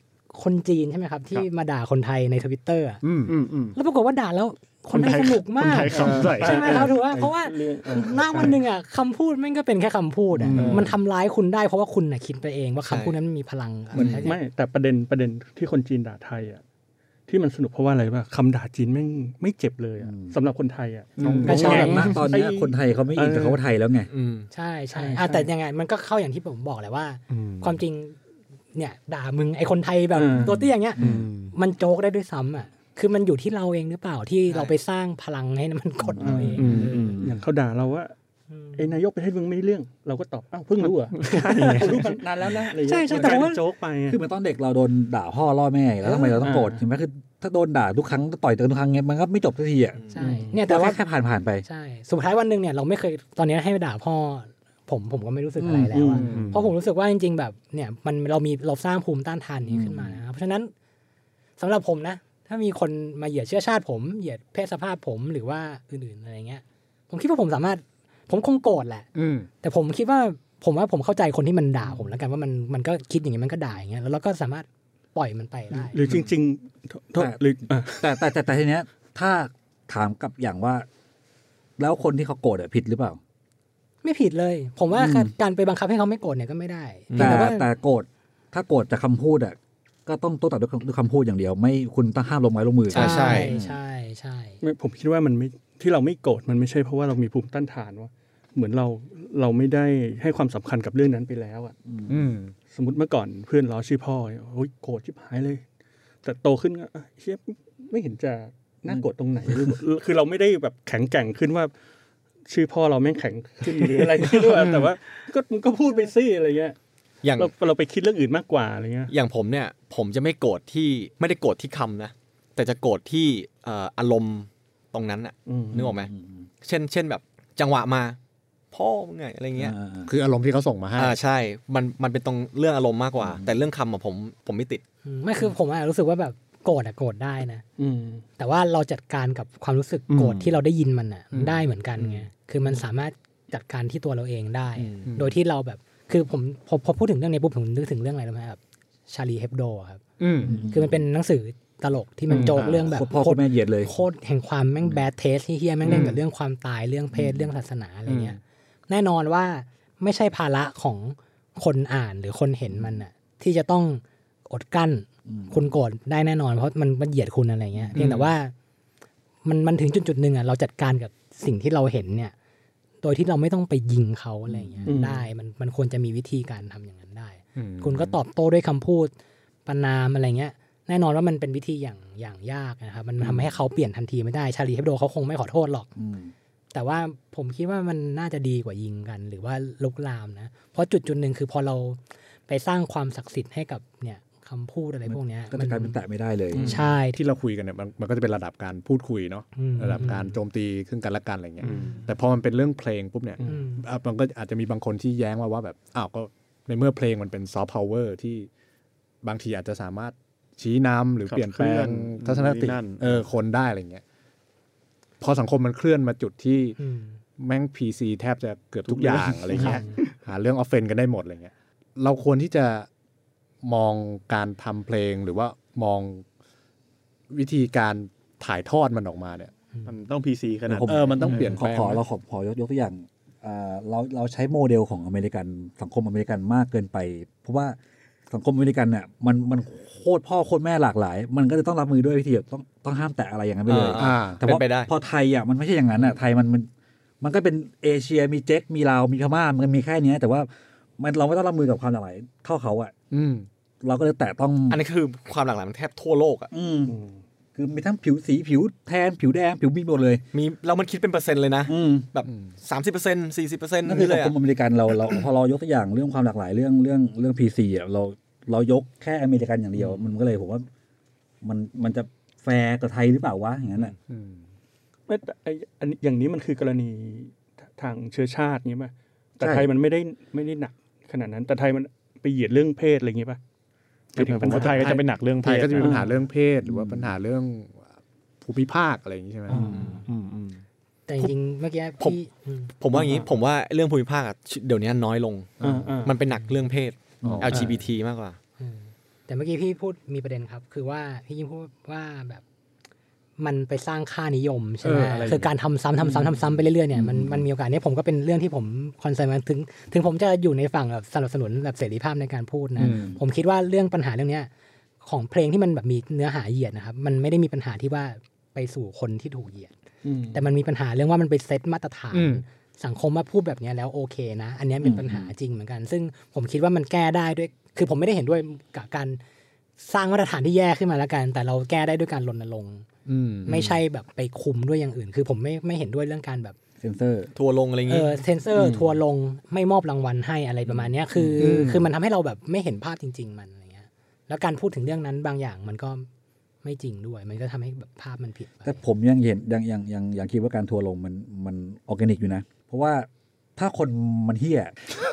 คนจีนใช่ไหมครับ ที่มาด่าคนไทยในทวิตเตอร์อืมอืมอืมแล้วปรากฏว่าด่าแล้วคนไทยสนุกคนมากไทยขำใส่ใช่ไหมครับถูกว่าเพราะว่าเรื่องเออหน้าวันหนึ่งอะคำพูดแม่งก็เป็นแค่คำพูดอะอืมมันทำร้ายคุณได้เพราะว่าคุณน่ะคิดไปเองว่าคำพูดนั้นมันมีพลังอะไรมันสักอย่างไม่แต่ประเด็นประเด็นที่คนจีนด่าไทยอะ ที่มันสนุกเพราะว่าอะไรป่ะคำด่าจีนไม่งไม่เจ็บเลยอะสำหรับคนไทยอะก็ใช่แต่ณตอนเนี้ยคนไทยเขาไม่อินกับเขาไทยแล้วไงอืมใช่ใช่ใช่อะใช่แต่ยังไงมันก็เข้าอย่างที่ผมบอกแหละว่าอืมความจริงเนี่ย ด่ามึงไอคนไทยแบบอืมตัวเตี้ยอย่างเงี้ยมันโจกได้ด้วยซ้ำอะคือมันอยู่ที่เราเองหรือเปล่าที่เราไปสร้างพลังให้มันกดเราเองอืมอืมอย่างเขาด่าเราว่า ไอ้นายกประเทศมึงไม่เรื่อง เราก็ตอบอ้าวเพิ่งรู้เหรอะเขารู้มานานแล้วนะอะไรอย่างเงี้ยใช่ใช่มันแต่กลายว่าเป็นโจ๊กไปอะคือเหมือนตอนเด็กเราโดนด่าพ่อล่อแม่แล้วทำไมเราต้องโกรธใช่ไหมคือถ้าโดนด่าทุกครั้งต่อยกันทุกครั้งเงี้ยมันก็ไม่จบสักทีอะใช่เนี่ยแต่แต่ว่าว่าแค่ผ่านผ่านๆไปใช่สุดท้ายวันหนึ่งเนี่ยเราไม่เคยตอนนี้ให้ไปด่าพ่อผมผมก็ไม่รู้สึกอะไรแล้วอะอืมเพราะผมรู้สึกว่าจริง ๆ แบบเนี่ยมันเรามีเราสร้างภูมิต้านทานนี้ขึ้นมานะครับเพราะฉะนั้นสำหรับผมนะ ถ้ามีคนมาเหยียดเชื้อชาติผมเหยียดเพศสภาพผมหรือว่าอื่นๆอะไรเงี้ย ผมคิดว่าผมสามารถ ผมคงโกรธแหละอืมแต่ผมคิดว่าผมว่าผมเข้าใจคนที่มันด่าผมแล้วกันว่ามันมันก็คิดอย่างนี้มันก็ด่าอย่างเงี้ยแล้วเราก็สามารถปล่อยมันไปได้ หรือจริงๆโทษโทษแต่หรืออะแต่แต่แต่แต่ทีเนี้ย ถ้าถามกลับอย่างว่า แล้วคนที่เขาโกรธอะผิดหรือเปล่า ไม่ผิดเลย ผมว่าอืมการไปบังคับให้เขาไม่โกรธเนี่ยก็ไม่ได้เพียแต่งแต่ว่าแต่โกรธถ้าโกรธจากคำพูดอะก็ต้องโต้ตอบด้วยคำด้วยคำพูดอย่างเดียว ไม่คุณต้องห้ามลงไม้ลงมือใช่ใช่ใช่ใช่ไม่ผมคิดว่ามันไม่ ที่เราไม่โกรธมันไม่ใช่เพราะว่าเรามีภูมิต้านทานว่า เหมือนเราเราไม่ได้ให้ความสำคัญกับเรื่องนั้นไปแล้วอะอืมสมมติเมื่อก่อนเพื่อนล้อชื่อพ่อโอ้ยโกรธชิบหายเลย แต่โตขึ้นก็อะเชี่ยไม่เห็นจะน่าโกรธตรงไหน คือเราไม่ได้แบบแข็งแกร่งขึ้นว่า ชื่อพ่อเราแม่งแข็งขึ้นหรืออะไรไม่รู้อะแต่ว่าก็มึงก็พูดไปสิอะไรเงี้ยอย่างเราเราไปคิดเรื่องอื่นมากกว่าอะไรเงี้ยอย่างผมเนี่ย ผมจะไม่โกรธที่ไม่ได้โกรธที่คำนะแต่จะโกรธที่เอ่ออารมณ์ ตรงนั้นอะอืมนึกออกไหมเช่น เช่นแบบจังหวะมา พ่อมึงไงอะไรเงี้ยอ่าอ่าคืออารมณ์ที่เขาส่งมาให้อ่าใช่ มันมันเป็นตรงเรื่องอารมณ์มากกว่า แต่เรื่องคำอะผมผมไม่ติดอืมไม่คือผมอะรู้สึกว่าแบบโกรธอะโกรธได้นะอืมแต่ว่าเราจัดการกับความรู้สึกอืมโกรธที่เราได้ยินมันอะได้เหมือนกันไงคือมันสามารถจัดการที่ตัวเราเองได้ โดยที่เราแบบคือผมพอพอพูดถึงเรื่องนี้ปุ๊บผมนึกถึงเรื่องอะไรรู้ไหมครับชาลีเฮปโดครับอืมคือมันเป็นหนังสือ ตลกที่มันโจกเรื่องแบบโคตรพ่อโคตรแม่เหยียดเลยโคตรแห่งความแม่งแบดเทสที่เฮียแม่งเล่นกับเรื่องความตายเรื่องเพศเรื่องศาสนาอะไรเงี้ย แน่นอนว่าไม่ใช่ภาระของคนอ่านหรือคนเห็นมันน่ะที่จะต้องอดกั้นคุณโกรธได้แน่นอน เพราะมันมันเหยียดคุณอะไรเงี้ยเพียงแต่ว่า มันมันถึงจุดจุดๆหนึ่งอะเราจัดการกับสิ่งที่เราเห็นเนี่ย โดยที่เราไม่ต้องไปยิงเขาอะไรเงี้ยอืมได้มันมันควรจะมีวิธีการทำอย่างนั้นได้อืมคุณก็ตอบโต้ด้วยคำพูดประนามอะไรเงี้ย แน่นอนว่ามันเป็นวิธีอย่างอย่างยากนะครับ มันทำให้เขาเปลี่ยนทันทีไม่ได้ชาลีเฮบโดเขาคงไม่ขอโทษหรอกอืมแต่ว่าผมคิดว่ามันน่าจะดีกว่ายิงกัน หรือว่าลุกลามนะ เพราะจุดจุดหนึ่งคือพอเราไปสร้างความศักดิ์สิทธิ์ให้กับเนี่ยคำพูดอะไรพวกเนี้ยก็จะกลายเป็นแตะไม่ได้เลย ใช่ที่เราคุยกันเนี่ยมันมันก็จะเป็นระดับการพูดคุยเนาะอืมระดับการโจมตีซึ่งกันและกันอะไรเงี้ยแต่พอมันเป็นเรื่องเพลงปุ๊บเนี่ยอืมอะมันก็อาจจะมีบางคนที่แย้งมาว่าแบบอ้าวก็ในเมื่อเพลงมันเป็นซอฟต์พาวเวอร์ที่บางทีอาจจะสามารถ ชี้นำหรือขับเปลี่ยนแปลงเคลื่อนทัศนคตินี่นั่นเออคนได้อะไรเงี้ยพอสังคมมันเคลื่อนมาจุดที่อืมแม่ง PC แทบจะเกือบทุกอย่างอะไรเงี้ยหาเรื่อง offend กันได้หมดอะไรเงี้ยเราควรที่จะมองการทำเพลงหรือว่ามองวิธีการถ่ายทอดมันออกมาเนี่ย มันต้อง PC ขนาดผมเออมันต้องเปลี่ยนขอแปลงขอไหมเราขอขอยกยกตัวอย่างอ่าเราเราใช้โมเดลของอเมริกันสังคมอเมริกันมากเกินไป เพราะว่า สังคมอเมริกันเนี่ยมันมันโคตรพ่อโคตรแม่หลากหลาย มันก็จะต้องรับมือด้วยวิธีแบบต้องต้องห้ามแตะอะไรอย่างนั้นไปเลยอ่าอ่าแต่ว่าเป็นไปได้พอไทยอะมันไม่ใช่อย่างนั้นอะไทยมันมันมันก็เป็นเอเชียมีเจ๊กมีลาวมีพม่ามันมีแค่เนี้ยแต่ว่ามันเราไม่ต้องรับมือกับความหลากหลายเท่าเขาอะ อืมเราก็เลยแตะต้องอันนี้คือความหลากหลายมันแทบทั่วโลกอะอืม คือมีทั้งผิวสีผิวแทนผิวแดงผิวมีหมดเลย มีแล้วมันคิดเป็นเปอร์เซ็นต์เลยนะอืมแบบสามสิบเปอร์เซ็นต์สี่สิบเปอร์เซ็นต์นั่นคือเลยสังคมอะ อเมริกันเราเราพอเรายกตัวอย่างเรื่องความหลากหลายเรื่องเรื่องเรื่อง PC อะเราเรายกแค่อเมริกันอย่างเดียว มันก็เลยผมว่า มันมันจะแฟร์กับไทยหรือเปล่าวะอย่างนั้นอะอืมไม่แต่ไอ้อันนี้อย่างนี้มันคือกรณีทางเชื้อชาตินี้ป่ะแต่ไทยมันไม่ได้ไม่ได้หนักขนาดนั้น แต่ไทยมันไปเหยียดเรื่องเพศอะไรอย่างงี้ป่ะ หมายถึงผมว่าไทยก็จะเป็นหนักเรื่องเพไทยก็จะมีปัญหาเรื่องเพศ หรือว่าปัญหาเรื่องภูมิภาคอะไรอย่างนี้ใช่ไหมอืมอืมอืมแต่จริงๆเมื่อกี้ผมพี่อืมผมว่าอย่างนี้ผมว่าเรื่องภูมิภาคอะเดี๋ยวนี้น้อยลงอ่าอ่ามันเป็นหนักเรื่องเพศอ๋อ LGBT มากกว่าอืมแต่เมื่อกี้พี่พูดมีประเด็นครับ คือว่าพี่ยิ่งพูดว่าแบบ มันไปสร้างค่านิยมใช่ไหมเอออะไรอย่างเงี้ยคือการทำซ้ำทำซ้ำทำซ้ำไปเรื่อยๆเนี่ยมันมันมีโอกาสเนี่ยผมก็เป็นเรื่องที่ผมคอนเซิร์นมาถึง ถึงผมจะอยู่ในฝั่งแบบสนับสนุนแบบเสรีภาพในการพูดนะอืมผมคิดว่าเรื่องปัญหาเรื่องเนี้ยของเพลงที่มันแบบมีเนื้อหาเหยียดนะครับ มันไม่ได้มีปัญหาที่ว่าไปสู่คนที่ถูกเหยียดอืมแต่มันมีปัญหาเรื่องว่ามันไปเซตมาตรฐานอืมสังคมมาพูดแบบเนี้ยแล้วโอเคนะ อันเนี้ยเป็นปัญหาจริงเหมือนกัน ซึ่งผมคิดว่ามันแก้ได้ด้วย คือผมไม่ได้เห็นด้วยกับการ สร้างมาตรฐานที่แย่ขึ้นมาแล้วกัน แต่เราแก้ได้ด้วยการรณรงค์อืมไม่ใช่แบบไปคุมด้วยอย่างอื่น คือผมไม่ไม่เห็นด้วยเรื่องการแบบเซนเซอร์ ทัวร์ลงอะไรอย่างเองี้อเซนเซอร์ ทัวร์ลงไม่มอบรางวัลให้อะไรประมาณเนี้ยคืออคือมันทำให้เราแบบไม่เห็นภาพจริง ๆ มันอะไรเงี้ย แล้วการพูดถึงเรื่องนั้นบางอย่างมันก็ไม่จริงด้วย มันก็ทำให้แบบภาพมันผิดไปแต่ผมยังเห็นยังยังยังยังคิดว่าการทัวร์ลงมันมันออร์แกนิกอยู่นะ เพราะว่าถ้าคนมันเหี้ย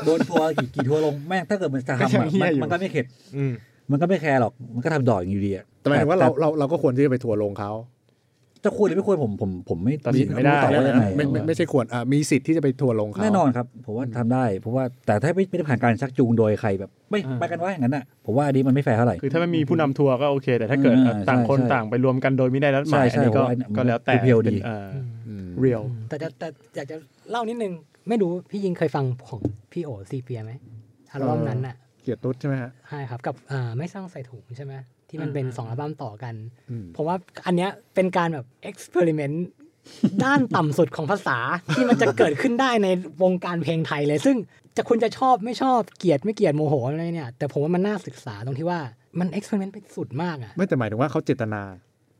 โดนทัวร์กี่กี่ทัวร์ลงแม่งถ้าเกิดมันจะทำก็อะมันยังเหี้ยอยู่มันก็ไม่เข็ดอื มมันก็ไม่แคร์หรอกมันก็ทำดอกอย่างอยู่ดีอะแต่หมายถึงว่าแต่เราเราเราก็ควรที่จะไปทัวร์ลงเขาจะควรหรือไม่ควรผมผมผมไม่ตัดสินไม่ได้ตอบว่ายังไงไม่ไม่ไม่ใช่ควรอะมีสิทธิ์ที่จะไปทัวร์ลงเขาแน่นอนครับผมว่าทำได้เพราะว่าแต่ถ้าไม่ไม่ได้ผ่านการชักจูงโดยใครแบบไม่อ่าไปกันว่าอย่างนั้นอะผมว่าอันนี้มันไม่แฟร์เท่าไหร่คือถ้าไม่มีผู้นำทัวร์ก็โอเค แต่ถ้าเกิดอ่าต่างคนใช่ต่างไปรวมกันโดยไม่ได้นัดหมายใช่อันนี้ก็ใช่ผมว่าอันนี้ก็แล้วแต่ pure ๆดีเป็นอ่าอืม real แต่จะแต่อยากจะเล่านิดนึงไม่รู้พี่ยิงเคยฟังของพี่โอซีเปียไหมอัลบั้มนั้นน่ะ เกลียดตุ๊ดใช่ไหมฮะใช่ครับกับอ่าไม่ต้องใส่ถุงใช่ไหมที่มันเป็นสองอัลบั้มต่อกันอืมผมว่าอันเนี้ยเป็นการแบบ experiment ด้านต่ำสุดของภาษาที่มันจะเกิดขึ้นได้ในวงการเพลงไทยเลย ซึ่งจะคุณจะชอบไม่ชอบเกลียดไม่เกลียดโมโหอะไรเนี่ย แต่ผมว่ามันน่าศึกษาตรงที่ว่ามัน experiment ไปสุดมากอะไม่แต่หมายถึงว่าเขาเจตนา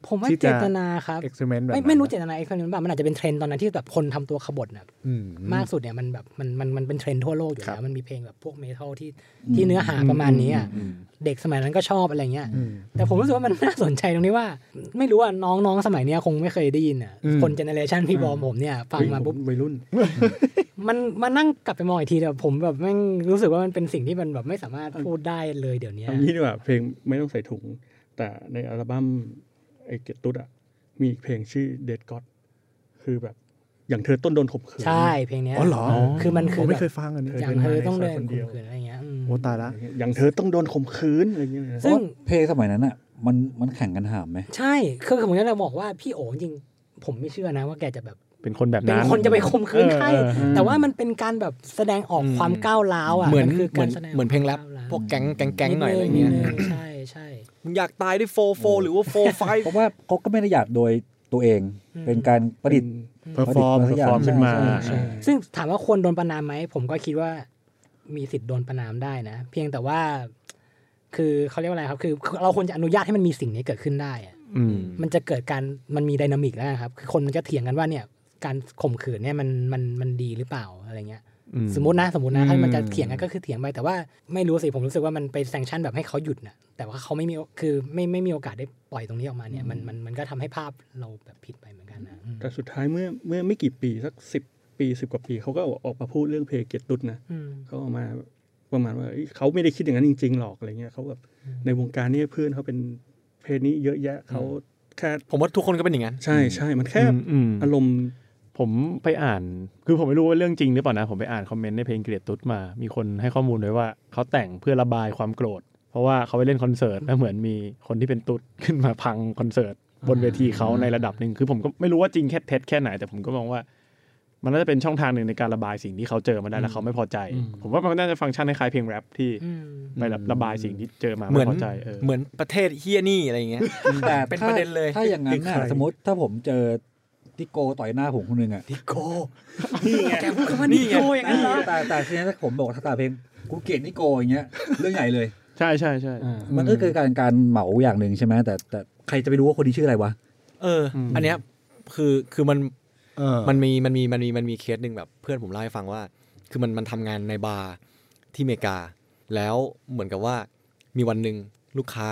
ผมว่าที่จะเจตนาครับ ex periment แบบไม่นั้นไม่รู้เจตนา experiment บ้างมันอาจจะเป็นเทรนด์ตอนนั้นที่แบบคนทำตัวขบถนะอืมมากสุดเนี่ยมันแบบมันมันมันเป็นเทรนด์ทั่วโลกอยู่ครับแล้วมันมีเพลงแบบพวก metal ที่ที่เนื้อหาประมาณนี้อะเด็กสมัยนั้นก็ชอบอะไรเงี้ยอืมแต่ผมรู้สึกว่ามันน่าสนใจตรงที่ว่า ไม่รู้ว่าน้องน้องสมัยเนี้ยคงไม่เคยได้ยินอะอืมคน generation พี่บอมผมเนี่ยฟังมาปุ๊บวัยรุ่น มันมานั่งกลับไปมองอีกทีแต่ผมแบบแม่งรู้สึกว่ามันเป็นสิ่งที่มันแบบไม่สามารถพูดได้เลยเดี๋ยวนี้เอางี้ดีกว่าเพลงไม่ต้องใส่ถุงแต่ในอัลบั้ม ไอเกตตุ๊ดอะมีอีกเพลงชื่อ Dead God คือแบบ อย่างเธอต้นโดนข่มขืนใช่เพลงเนี้ยอ๋อเหรอคือมันผคืมอไม่แบบเคยฟังอันนี้อย่างเธอต้องเดินคนเดีข่ยวมขืนอะไรเงี้ยอืมโอ้ตายละอย่างเธอต้องโดนข่มขืนอะไรอย่างเงี้ยซึ่งเพลงสมัยนั้นอะมันมันแข่งกันหามไหมใช่คือผมจะบอกว่าพี่โอจริงๆผมไม่เชื่อนะว่าแกจะแบบเป็นคนแบบเป็นนั้นคนจะไปข่มขืนใครเออเออแต่ว่ามันเป็นการแบบแสดงออกความก้าวร้าวอะเหมือนคือเหมืกาอนรแสดงเหมือนเพลงแรปก้าวร้าวพวกแก๊งแก๊งแก๊งหน่อยอะไรเงี้ยนิดนึงใช่ใช่ มึงอยากตายด้วยโฟโฟหรือว่า four five เพราะว่าเขาก็ไม่ได้อยากโดยตัวเอง เป็นการประดิษฐ์ perform ประดิษฐ์ฟอร์มขึ้นมาใช่ใช่ซึ่งถามว่าควรโดนประนามไหม ผมก็คิดว่ามีสิทธิ์โดนประนามได้นะ เพียงแต่ว่า คือเขาเรียกว่าอะไรครับ คือคือเราควรจะอนุญาตให้มันมีสิ่งนี้เกิดขึ้นได้อะอืมมันจะเกิดการมันมีไดนามิกแล้วนะครับ คือคนมันจะเถียงกันว่าเนี่ย การข่มขืนเนี่ยมันมันมันดีหรือเปล่าอะไรเงี้ยอืม สมมตินะสมมตินะถ้ามันจะอืมเถียงกันก็คือเถียงไปแต่ว่าไม่รู้สิผมรู้สึกว่ามันไปแซงชั่นแบบให้เขาหยุดนะแต่ว่าเขาไม่มีคือไม่ไม่มีโอกาสได้ปล่อยตรงนี้ออกมาเนี่ยมันมันมันก็ทำให้ภาพเราแบบผิดไปเหมือนกันนะอืมแต่สุดท้ายเมื่อเมื่อไม่กี่ปีสักสิบปีสิบกว่าปีเขาก็ออกมาพูดเรื่องเพลงเกตตุ๊ดนะอืมเขาออกมาประมาณว่าเอ้ยเขาไม่ได้คิดอย่างนั้นจริง ๆ หรอกอะไรเงี้ยเขาแบบในวงการนี้เพื่อนเขาเป็นเพศนี้เยอะแยะเขาแค่ผมว่าทุกคนก็เป็นอย่างนั้นใช่ใช่มันแค่อารมณ์ ผมไปอ่าน คือผมไม่รู้ว่าเรื่องจริงหรือเปล่านะ ผมไปอ่านคอมเมนต์ในเพลงเกลียดตุ๊ดมา มีคนให้ข้อมูลไว้ว่าเขาแต่งเพื่อระบายความโกรธ เพราะว่าเขาไปเล่นคอนเสิร์ตแล้วเหมือนมีคนที่เป็นตุ๊ดขึ้นมาพังคอนเสิร์ตบนเวทีเขาในระดับหนึ่งคือผมก็ไม่รู้ว่าจริงแค่เท็จแค่ไหน แต่ผมก็มองว่า มันน่าจะเป็นช่องทางหนึ่งในการระบายสิ่งที่เขาเจอมาได้แล้วเขาไม่พอใจ ผมว่ามันน่าจะฟังก์ชันคล้ายๆเพลงแรปที่อืมไประระบายสิ่งที่เจอมาเหมืไม่อนพอใจเออเหมือนประเทศเฮียนี่อะไรเงี้ยแต่เป็นถ้าประเด็นเลยถ้าอย่างนั้นน่ะใครสมมติถ้าผมเจอ ที่โกต่อยหน้าผมคนหนึงอะดิโก้แกพูดคำว่านิโกอย่างนั้นเหรอแต่แต่ทีนี้ถ้าผมบอกถ้าตาเพลงกูเกลียดนิโกอย่างเงี้ยเรื่องใหญ่เลย ใช่ใช่ใช่มันก็คือการการเหมาอย่างหนึ่งใช่ไหมแต่แต่ใครจะไปรู้ว่าคนนี้ชื่ออะไรวะเออออันเนี้ยคือคือมันเออมันมีมันมีมันมีมันมีเคสหนึ่งแบบ เพื่อนผมเล่าให้ฟังว่า คือมันมันทำงานในบาร์ที่อเมริกา แล้วเหมือนกับว่ามีวันหนึ่งลูกค้า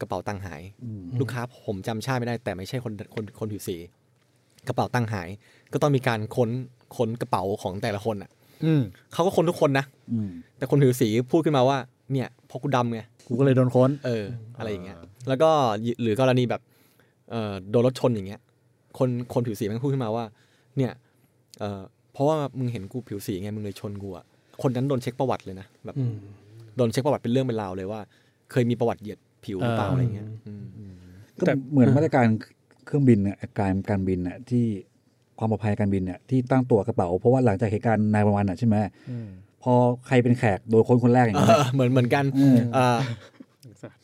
กระเป๋าตังค์หาย ลูกค้าผมจำชาติไม่ได้แต่ไม่ใช่คนคนคนผิวสี กระเป๋าตังค์หาย ก็ต้องมีการค้นค้นกระเป๋าของแต่ละคนอะอืมเขาก็ค้นทุกคนนะอืมแต่คนผิวสีพูดขึ้นมาว่า เนี่ยเพราะกูดำไงกูกูก็เลยโดนค้นเออ อะไรอย่างเงี้ย แล้วก็หรือกรณีแบบเอ่อโดนรถชนอย่างเงี้ย คนคนผิวสีมันพูดขึ้นมาว่า เนี่ยเอ่อเพราะว่ามึงเห็นกูผิวสีไงมึงเลยชนกูอะคนนั้นโดนเช็คประวัติเลยนะแบบอืมโดนเช็คประวัติเป็นเรื่องเป็นราวเลยว่า เคยมีประวัติเหยียดผิวหรือเปล่าเออออะไรเงี้ยอืมก็แต่เหมือนมาตรการ เครื่องบินเนี่ยการการบินเนี่ยที่ความปลอดภัยการบินเนี่ยที่ตั้งตัวกระเป๋า เพราะว่าหลังจากเหตุการณ์นายประวันอะใช่ไหมพอใครเป็นแขกโดยคนคนแรกอย่างเอเงี้ยอเหมือนเหมือนกันอืมเอ่อ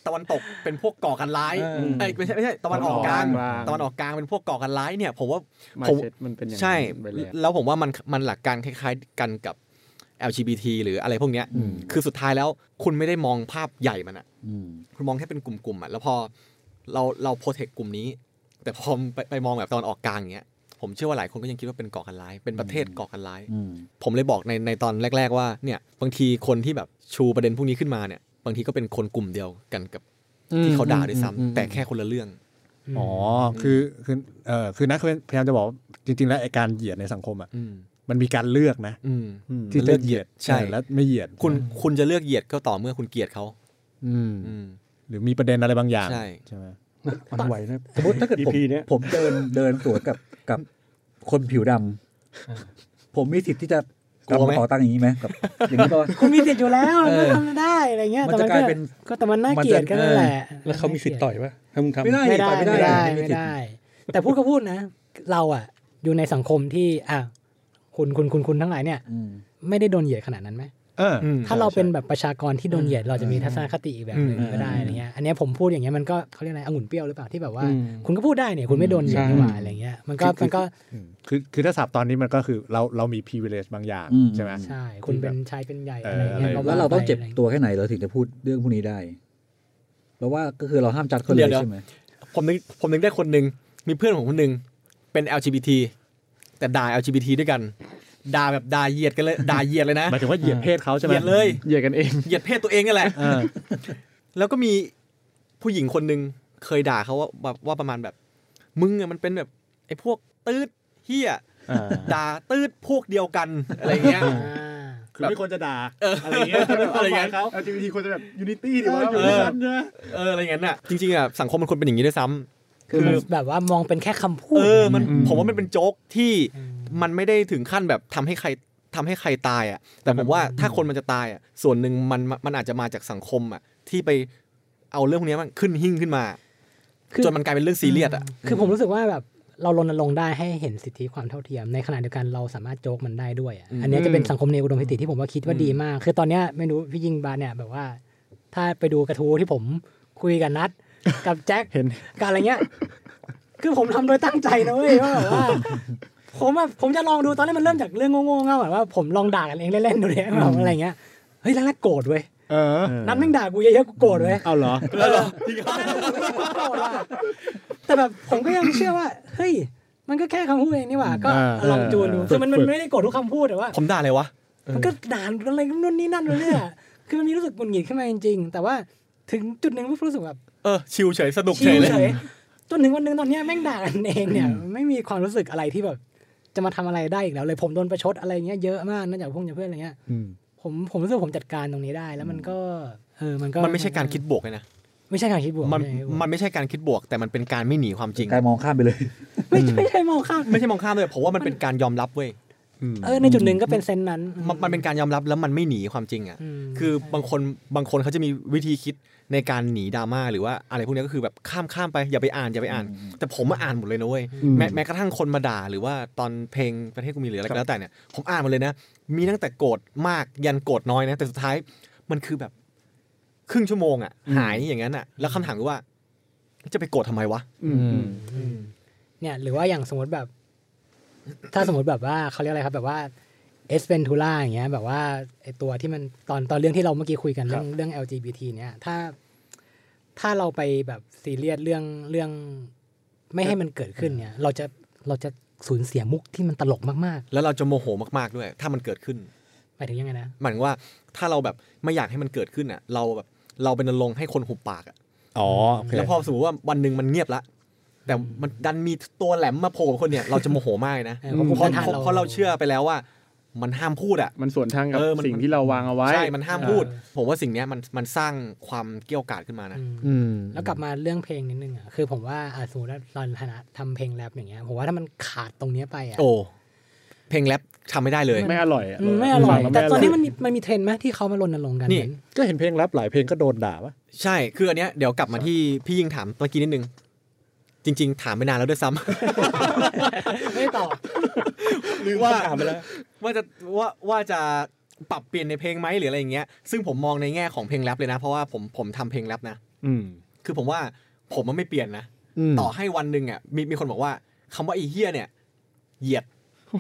ตะวันตกเป็นพวกก่อการร้ายเอ้ยไม่ใช่ไม่ใช่ตะวันออกกลางตะวันออกกลางตะวันออกกลางเป็นพวกก่อการร้ายเนี่ย ผมว่ามาผมเช็ดมันเป็นอย่างนั้นใช่ไปแล้วแล้วผมว่ามันมันหลักการคล้าย ๆ กันกับ LGBT หรืออะไรพวกเนี้ยอืมคือสุดท้ายแล้วคุณไม่ได้มองภาพใหญ่มันอะอืมคุณมองแค่เป็นกลุ่มๆอะแล้วพอเราเราโปรเทคกลุ่มนี้ แต่พอไปไปมองแบบตอนออกกลางอย่างเงี้ยผมเชื่อว่าหลายคนก็ยังคิดว่าเป็นก่อการร้าย เป็นประเทศก่อการร้ายอืมผมเลยบอกในในตอนแรก ๆ ว่าเนี่ยบางทีคนที่แบบชูประเด็นพวกนี้ขึ้นมาเนี่ย บางทีก็เป็นคนกลุ่มเดียวกันกับที่เขาด่าด้วยซ้ำแต่แค่คนละเรื่อง อ๋อ คือคือเออคือนักพยายามจะบอกว่าจริง ๆ แล้วไอการเหยียดในสังคมอะอืมมันมีการเลือกนะอืมที่เลืจะอกเหยียดใช่เออแล้วไม่เหยียดคุณคุณจะเลือกเหยียดก็ต่อเมื่อคุณเกลียดเขาอืมอืมหรือมีประเด็นอะไรบางอย่างใช่ใช่ไหม มันไหวนะสมมติถ้าเกิดผม EP เนี้ยผมเดินเดินสวนกับกับคนผิวดำผมมีสิทธิ์ที่จะกลัวไหมกำต่อตั้งอย่างนี้ไหมกับอย่างนี้ป่ะคุณมีสิทธิ์อยู่แล้วเออก็ทำได้อะไรเงี้ยมันแต่จะมันกลายเป็นก็แต่มันน่าเกลียดกันนั่นแหละ แล้วเขามีสิทธิ์ต่อยปะถ้ามึงทำไม่ได้ไม่ได้ต่อยไม่ไม่ได้ได้ไม่ได้ แต่พูดก็พูดนะ เราอะ อยู่ในสังคมที่อะคุณคุณคุณคุณทั้งหลายเนี่ยอืมไม่ได้โดนเหยียดขนาดนั้นไหมเอออืม ถ้าเราเป็นแบบประชากรที่โดนเหยียดเราจะมีทัศนคติอีกแบบหนึ่งอืมก็ได้อะไรเงี้ยอันเนี้ยผมพูดอย่างเงี้ยมันก็เขาเรียกอะไรองุ่นเปรี้ยวหรือเปล่าที่แบบว่าอืมคุณก็พูดได้เนี่ยคุณไม่โดนเหยียดใช่นี่หว่าอะไรเงี้ยมันก็มันก็อืมคือคือถ้าสับตอนนี้มันก็คือเราเรามี privilege บางอย่างอืมใช่ไหมใช่คุณเป็นชายเป็นใหญ่เอออะไรเงี้ยอะไรก็แล้วเราต้องเจ็บไปะไตัวแค่ไหนเราถึงจะพูดเรื่องพวกนี้ได้แล้วว่าก็คือเราห้ามจัดเขาเลเดี๋ยยวใช่ไหมผมนึกผมนึกได้คนหนึ่งมีเพื่อนของคนหนึ่งเป็น LGBT แต่ด่า LGBT ด้วยกัน ด่าแบบด่าเหยียดกันเลยด่าเหยียดเลยนะหมายถึงว่าเหยียดเพศเขาใช่ไหมเหยียดเลยเหยียดกันเองเหยียดเพศตัวเองนี่แหละเออแล้วก็มีผู้หญิงคนหนึ่งเคยด่าเขาว่าแบบว่าประมาณแบบ มึงอะมันเป็นแบบไอ้พวกตืดเฮียอ่าด่าตืดพวกเดียวกันอะไรเงี้ยอ่าคือไม่ควรจะด่าเออออะไรเงี้ยอะไรเงี้ยเขา LGBT ควรจะแบบ unity ดีว่าเอออยู่ด้วยกันใช่ไหมเอออะไรเงี้ยน่ะจริงๆอะสังคมมันควรเป็นอย่างนี้ด้วยซ้ำคือมันแบบว่ามองเป็นแค่คำพูดเออมันอืมผมว่ามันเป็นโจ๊กที่อื มมันไม่ได้ถึงขั้นแบบทำให้ใครทำให้ใครตายอะ แต่ผมว่าถ้าคนมันจะตายอะส่วนหนึ่งมันมันอาจจะมาจากสังคมอะที่ไปเอาเรื่องพวกนี้มันขึ้นหิ้งขึ้นมาคือจนมันกลายเป็นเรื่องซีเรียสอะคือผมรู้สึกว่าแบบเรารณรงค์ได้ให้เห็นสิทธิความเท่าเทียม ในขณะเดียวกันเราสามารถโจกมันได้ด้วยอะอืมอันเนี้ยจะเป็นสังคมในอุดมคติที่ผมว่าคิดว่าดีมาก คือตอนเนี้ยไม่รู้พี่ยิงบาเนี่ยแบบว่า ถ้าไปดูกระทู้ที่ผมคุยกับนัดกับแจ็คเห็นกับอะไรเงี้ย คือผมทำโดยตั้งใจนะเว้ยว่าแบบว่า ผมแบบผมจะลองดูตอนแรกมันเริ่มจากเรื่องโง่ๆเง่าแบบว่าผมลองด่ากันเองเล่นๆดูเนี่ยแบบอะไรเงี้ยเฮ้ยแรกๆโกรธเว้ยเออนัดแม่งด่ากูเยอะๆกูโกรธเว้ยเอาเหรอแต่แบบผมก็ยังเชื่อว่าเฮ้ยมันก็แค่คำพูดเองนี่หว่าก็อ่าลองจูนดูอ่าคือมันมันฝึกไม่ได้โกรธทุกคำพูดแต่ว่า ผมด่าเลยวะมันก็ด่าอะไรนู่นนี่นั่นเลยเนี่ยคือมันมีรู้สึกหงุดหงิดขึ้นมาจริงๆแต่ว่าถึงจุดหนึ่งรู้สึกแบบเออชิลเฉยสนุกเฉชิยลเลยเฉยจนถึงวันหนึ่งตอนเนี้ยแม่งด่ากันเองเนี่ย ไม่มีความรู้สึกอะไรที่แบบ จะมาทำอะไรได้อีกแล้วเลยผมโดนประชดอะไรเงี้ยเยอะมากนอกจากพวกจากเพื่อนอะไรเงี้ยอืมผมผมรู้สึกผมจัดการตรงนี้ได้แล้วมันก็เออมันก็มันไม่ใช่การคิดบวกเลยนะไม่ใช่การคิดบวกมันไใช่บวกมันไม่ใช่การคิดบวก แต่มันเป็นการไม่หนีความจริงกายมองข้ามไปเลยไม่ไม่ใช่มองข้ามไม่ใช่มองข้ามเลยผมว่ามันเป็นการยอมรับเว้ย เออในจุดหนึ่งก็เป็นเซนส์นั้นมันมันเป็นการยอมรับแล้วมันไม่หนีความจริงอะมคือบางคนบางคนเขาจะมีวิธีคิดในการหนีดราม่าหรือว่าอะไรพวกนี้ก็คือแบบข้ามข้ามไปอย่าไปอ่านอย่าไปอ่าน แต่ผมมาอ่านหมดเลยนะเว้ยแม้แม้กระทั่งคนมาด่าหรือว่าตอนเพลงประเทศกูมีเหลืออะไรก็แล้วแต่เนี่ยผมอ่านหมาเลยนะ มีตั้งแต่โกรธมากยันโกรธน้อยนะ แต่สุดท้ายมันคือแบบครึ่งชั่วโมงอะหายอย่างนั้นอะ แล้วคำถามคือว่า จะไปโกรธทำไมวะอืมอืมเนี่ยหรือว่าอย่างสมมติแบบ ถ้าสมมติแบบว่าเขาเรียกอะไรครับ แบบว่าเอสเ n นทูล่าอย่างเงี้ย แบบว่าไอตัวที่มันตอนตอนเรื่องที่เราเมื่อกี้คุยกันเรื่องเรื่อง LGBT เนี่ยถ้าถ้าเราไปแบบซีเรียสเรื่องเรื่อง ไม่ให้มันเกิดขึ้นเนี่ย เราจะเราจะสูญเสียมุกที่มันตลกมากแล้วเราจะโมโหมากๆด้วย ถ้ามันเกิดขึ้นๆหมายถึงยังไงนะหมายถึงว่าถ้าเราแบบไม่อยากให้มันเกิดขึ้นอะ เราแบบเราเป็นลงค์ให้คนหุบปากอะอ๋อโอเคแล้วพอสมมติว่าวันหนึ่งมันเงียบละ แต่มันดันมีตัวแหลมมาโผล่กับคนเนี่ยเราจะโมโหมากนะเออเพราะภูมิเพราะต้านทานเราเพราะเราเชื่อไปแล้วว่า มันห้ามพูดอะมันสวนทางกับเออมันสิ่งที่เราวางเอาไว้ใช่มันห้ามพูด ผมว่าสิ่งเนี้ยมันมันสร้างความเกี่ยวกาดขึ้นมานะอืมอืมแล้วกลับมาเรื่องเพลงนิดนึงอะคือผมว่าอะสมมติว่าตอนฐานะทำเพลงแรปอย่างเงี้ยผมว่าถ้ามันขาดตรงเนี้ยไปอะโอ้เพลงแรปทำไม่ได้เลยไม่อร่อยอะอืมไม่อร่อยฟังล้วแต่ไม่ตอนนี้ร่ยมันมีมันมีเทรนด์ไหมที่เขามารณรงค์กันนี่เหมือนก็เห็นเพลงแรปหลายเพลงก็โดนด่าปะใช่คืออันเนี้ยเดี๋ยวกลับมาที่พี่ยิ่งถามเมื่อกี้นิดนึง จริง ๆ ถามไปนานแล้วด้วยซ้ำไม่ตอบหรือว่าว่าจะว่าว่าจะปรับเปลี่ยนในเพลงไหมหรืออะไรอย่างเงี้ยซึ่งผมมองในแง่ของเพลงแรปเลยนะ เพราะว่าผมผมทำเพลงแรปนะอืมคือผมว่าผมมันไม่เปลี่ยนนะมต่อให้วันหนึ่งอะมีมีคนบอกว่าคำว่าไอ้เฮียเนี่ย เหยียด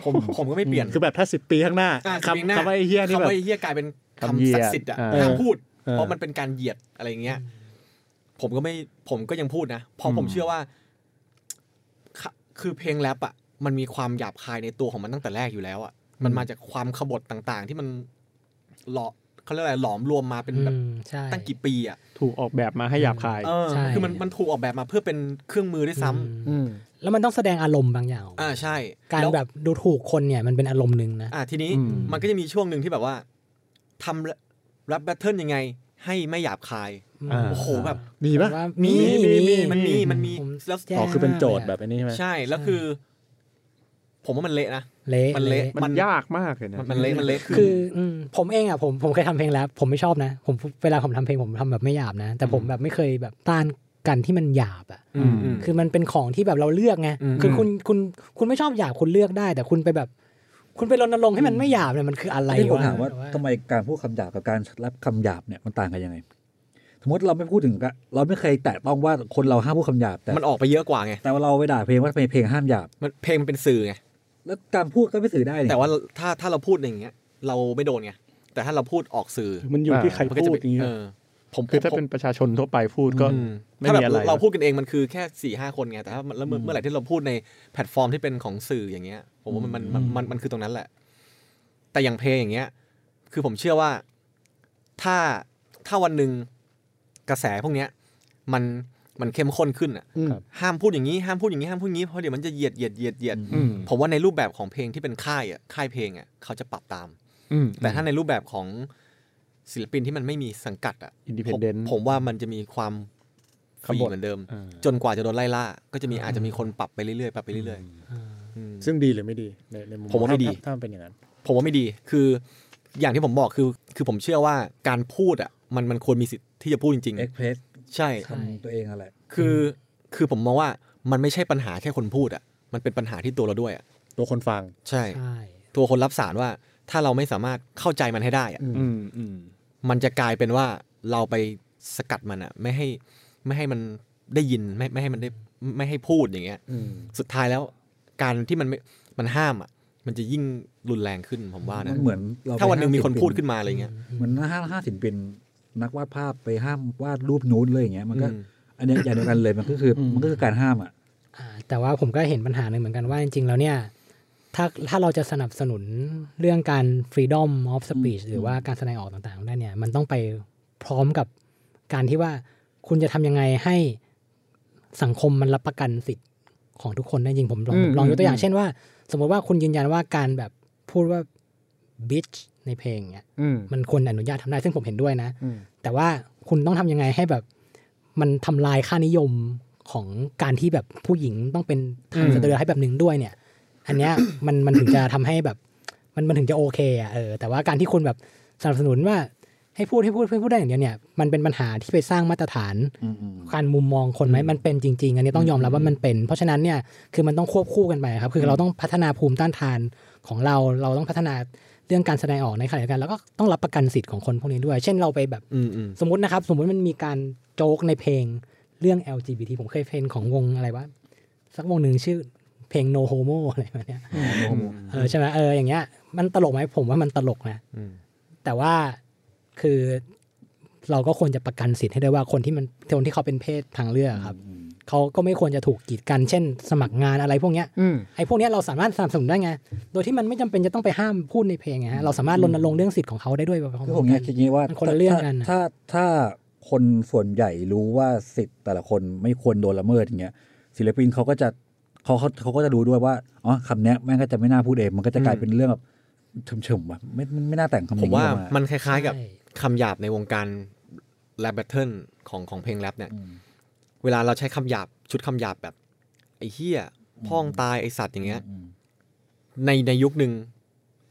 ผมผมก็ไม่เปลี่ยนคือแบบถ้าสิบปีข้างหน้าอะสิบปีข้างหน้าคำคำว่าไอ้เฮียนี่คำแบบว่าไอ้เฮียกลายเป็นคำเหยีคำยดศักดิ์สิทธิ์อะอ่าห้ามพูดเออเพราะมันเป็นการเหยียดอะไรอย่างเงี้ยผมก็ไม่ผมก็ยังพูดนะเพราะผมเชื่อว่า ค่ะคือเพลงแรปอะมันมีความหยาบคายในตัวของมันตั้งแต่แรกอยู่แล้วอะมันมาจากความขบฏต่างๆ ที่มันหล่อเขาเรียกอะไรหลอมรวมมาเป็นแบบอืมใช่ตั้งกี่ปีอะถูกออกแบบมาให้หยาบคายเออใช่คือมันมันถูกออกแบบมาเพื่อเป็นเครื่องมือด้วยซ้ำอืมอืมแล้วมันต้องแสดงอารมณ์บางอย่างออกมาอ่าใช่ การล้วแบบดูถูกคนเนี่ยมันเป็นอารมณ์หนึ่งนะอ่าทีนี้อืมมันก็จะมีช่วงหนึ่งที่แบบว่าทำแรปแบทเทิลยังไง ให้ไม่หยาบคายอ่าโอ้โหแบบมีปะว่ามีมีมีมันมีมันมีผแล้วแย่อ๋อคือเป็นโจทย์มากแบบอันนี้ใช่ไหมใช่แล้วคือ ผมว่ามันเละนะเละมันเละมันยากมากเลยนะมันมันเละมันเละคืออืมผมเองอะผมผมเคยทำเพลงแล้ว ผมไม่ชอบนะ ผมเวลาผมทำเพลงผมทำแบบไม่หยาบนะ แต่ผมแบบไม่เคยแบบต้านกันที่มันหยาบอะอืมอืมคือมันเป็นของที่แบบเราเลือกไงอืมคือคุณคุณคุณไม่ชอบหยาบคุณเลือกได้ แต่คุณไปแบบ คุณไปรณรงค์ให้มันไม่หยาบเนี่ยมันคืออะไรที่ผมวะถามว่าทำไมการพูดคำหยาบกับการรับคำหยาบเนี่ยมันต่างกันยังไง สมมติเราไม่พูดถึงกะเราไม่เคยแตะต้องว่าคนเราห้ามพูดคำหยาบแต่มันออกไปเยอะกว่าไงแต่ว่าเราไปด่าเพลงว่าเพลงห้ามหยาบมันเพลงมันเป็นสื่อไงแล้วการพูดก็ไม่สื่อได้เนี่ยแต่ว่าถ้าถ้าเราพูดอย่างเงี้ย เราไม่โดนไงแต่ถ้าเราพูดออกสื่อมันอยู่ที่ใครมันก็พูจะดเป็นอย่างเงี้ยเออ ผมคือถ้าผมเป็นประชาชนทั่วไปพูดก็อืมไม่ถ้าแบมีบอะไรเราพูดกันเองมันคือแค่สี่ห้าคนไงแต่ถ้ามันแล้วเมื่อเมื่อไหร่ที่เราพูดในแพลตฟอร์มที่เป็นของสื่ออย่างเงี้ย ผมว่ามันมันมันมันมันคือตรงนั้นแหละ แต่อย่างเพลงอย่างเงี้ย คือผมเชื่อว่าถ้าถ้าวันหนึ่งกระแสพวกเนี้ย มันมันเข้มข้นขึ้นอะอืมห้ามพูดอย่างนี้ห้ามพูดอย่างนี้ห้ามพูดอย่างนี้เพราะเดี๋ยวมันจะเหยียดเหยียดเหยียดเหยียดอืมผมว่าในรูปแบบของเพลงที่เป็นค่ายอะค่ายเพลงอะเขาจะปรับตามอืมแต่ถ้าในรูปแบบของ ศิลปินที่มันไม่มีสังกัดอะ Independent ผมผมว่ามันจะมีความฟรีขบฏเหมือนเดิม อ่า จนกว่าจะโดนไล่ล่า ก็จะมีอาจจะมีคนปรับไปเรื่อยๆปรับไปเรื่อยๆอืม ซึ่งดีหรือไม่ดีในในมุมผมว่าไม่ดี ถ้ถ้ามันเป็นอย่างนั้น ผมว่าไม่ดี คืออย่างที่ผมบอกคือ คือผมเชื่อว่าการพูดอะ มันมันควรมีสิทธิ์ที่จะพูดจริง เอ็กเพรสๆ ใช่ ทำตัวเองอะไร คือ คือผมมองว่ามันไม่ใช่ปัญหาแค่คนพูดอะ มันเป็นปัญหาที่ตัวเราด้วยอะ ตัวคนฟัง ใช่ ใช่ ตัวคนรับสารว่า ถ้าเราไม่สามารถเข้าใจมันให้ได้อะ อืมอืมอื มมันจะกลายเป็นว่าเราไปสกัดมันอะไม่ให้ไม่ให้มันได้ยินไม่ไม่ให้มันได้ไม่ให้พูดอย่างเงี้ยอืมสุดท้ายแล้วการที่มันไม่มันห้ามอะมันจะยิ่งรุนแรงขึ้นผมว่ามันะนเหมือนเราถ้าวันหนึ่งไปมีห้คนพูดขึ้นมาอะไรเงี้ยเหมือนห้ามห้ามศิลปินนักวาดภาพไปห้ามวาดรูปนู้นเลยอย่างเงี้ยมันก็อืมอันเนี้ยอย่างเดียวกันเลยมันก็คืออมมันก็คือการห้ามอะอ่าแต่ว่าผมก็เห็นปัญหาหนึ่งเหมือนกันว่าจริงๆแล้วเนี่ย ถ้าถ้าเราจะสนับสนุนเรื่องการ freedom of speech หรือว่าการแสดงออกต่างๆได้เนี่ย มันต้องไปพร้อมกับการที่ว่าคุณจะทำยังไงให้สังคมมันรับประกันสิทธิ์ของทุกคนได้จริงผมลองอืมลองยกตัวอย่างอืมเช่นว่า สมมติว่าคุณยืนยันว่าการแบบพูดว่า bitch ในเพลงเนี่ยอืมมันควรอนุญาตทำได้ซึ่งผมเห็นด้วยนะอืมแต่ว่าคุณต้องทำยังไงให้แบบ มันทำลายค่านิยมของการที่แบบผู้หญิงต้องเป็นทางสเตอร์ให้แบบหนึ่งด้วยเนี่ย อันเนี้ยมันมันถึงจะทำให้แบบ มันมันถึงจะโอเคอะเออแต่ว่าการที่คุณแบบสนับสนุนว่าให้พูดให้พูดให้พูดได้อย่างเดียวเนี่ยมันเป็นปัญหาที่ไปสร้างมาตรฐานการมุมมองคนไหมมันเป็นจริง ๆ อันนี้ต้องยอมรับว่ามันเป็น เพราะฉะนั้นเนี่ยคือมันต้องควบคู่กันไปครับ คือเราต้องพัฒนาภูมิต้านทานของเราเราต้องพัฒนาเรื่องการแสดงออกในขณะเดียวกันแล้วก็ต้องรับประกันสิทธิ์ของคนพวกนี้ด้วย เช่นเราไปแบบอืมอืมสมมตินะครับ สมมติมันมีการโจ๊กในเพลงเรื่อง LGBT ผมเคยเพลงของวงอะไรวะสักวงหนึ่งชื่อ เพลง no homo อะไรแบบเนี้ยเออใช่ไหมเอออย่างเงี้ย มันตลกไหมผมว่ามันตลกนะอืมแต่ว่าคือเราก็ควรจะประกันสิทธิ์ให้ได้ว่าคนที่มันคนที่เขาเป็นเพศทางเลือกครับเขาก็ไม่ควรจะถูกกีดกัน เช่น สมัครงานอะไรพวกเนี้ยอืมไอ้พวกเนี้ยเราสามารถสนับสนุนได้ไง โดยที่มันไม่จำเป็นจะต้องไปห้ามพูดในเพลงไงฮะเราสามารถรณรงค์เรื่องสิทธิ์ของเขาได้ด้วยพร้อมคือผมๆอกัยานกคิดอย่างนี้ว่ามันคนละเรื่องกันน่ะถ้าถ้าคนส่วนใหญ่รู้ว่าสิทธิ์แต่ละคนไม่ควรโดนละเมิดอย่างเงี้ยศิลปินเขาก็จะ เขาเขาเขาก็จะรู้ด้วยว่าอ๋อคำเนี้ยแม่งก็จะไม่น่าพูดเองมันก็จะกลายเป็นเรื่องแบบเฉมๆว่ะไม่ไม่ไม่น่าแต่งคำผนี้มว่าออกมันคล้ายๆกับใช่คำหยาบในวงการแรปแบทเทิลของของเพลงแรปเนี่ยอืมเวลาเราใช้คำหยาบชุดคำหยาบแบบ ไอ้เหี้ยพ่องตายไอ้สัตว์อย่างเงี้ยอืมในในยุคหนึ่ง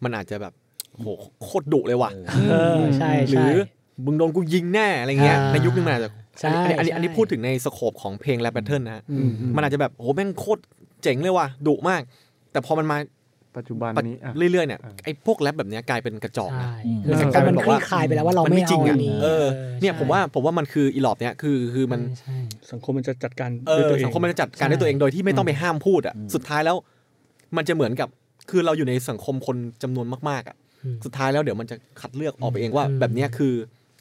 มันอาจจะแบบโหโคตรดุเลยว่ะเออใช่หรืใช่อมึงโดนกูยิงแน่อะไรเงี้ยอ่าในยุคนึงมันอาจจะใช่อันนี้อันนี้ใช่อันนี้พูดถึงในสโคปของเพลงแรปแบทเทิลนะฮะอืมมันอาจจะแบบโหแม่งโคตร เจ๋งเลยว่ะดุมาก แต่พอมันมาปัจจุบันนี้อะเรื่อยๆเนี่ยอ่าไอ้พวกแรปแบบเนี้ยกลายเป็นกระจอกนะใช่อืมคือสังคมมันคลี่คลายไปแล้วว่าเรามันไม่ไม่จริเอางอัอะนนี้เออเนี่ยใช่ผมว่าผมว่ามันคืออีหลอบเนี้ยคือคือมันใช่สังคมมันจะจัดการเอด้วยอตัวเองสังคมมันจะจัดการด้วยตัวเองโดยที่ไม่ต้องไปห้ามพูดอะอืมสุดท้ายแล้ว มันจะเหมือนกับคือเราอยู่ในสังคมคนจำนวนมากๆอะอืมสุดท้ายแล้วเดี๋ยวมันจะคัดเลือกออกไปเองว่าอืมแบบเนี้ยคือ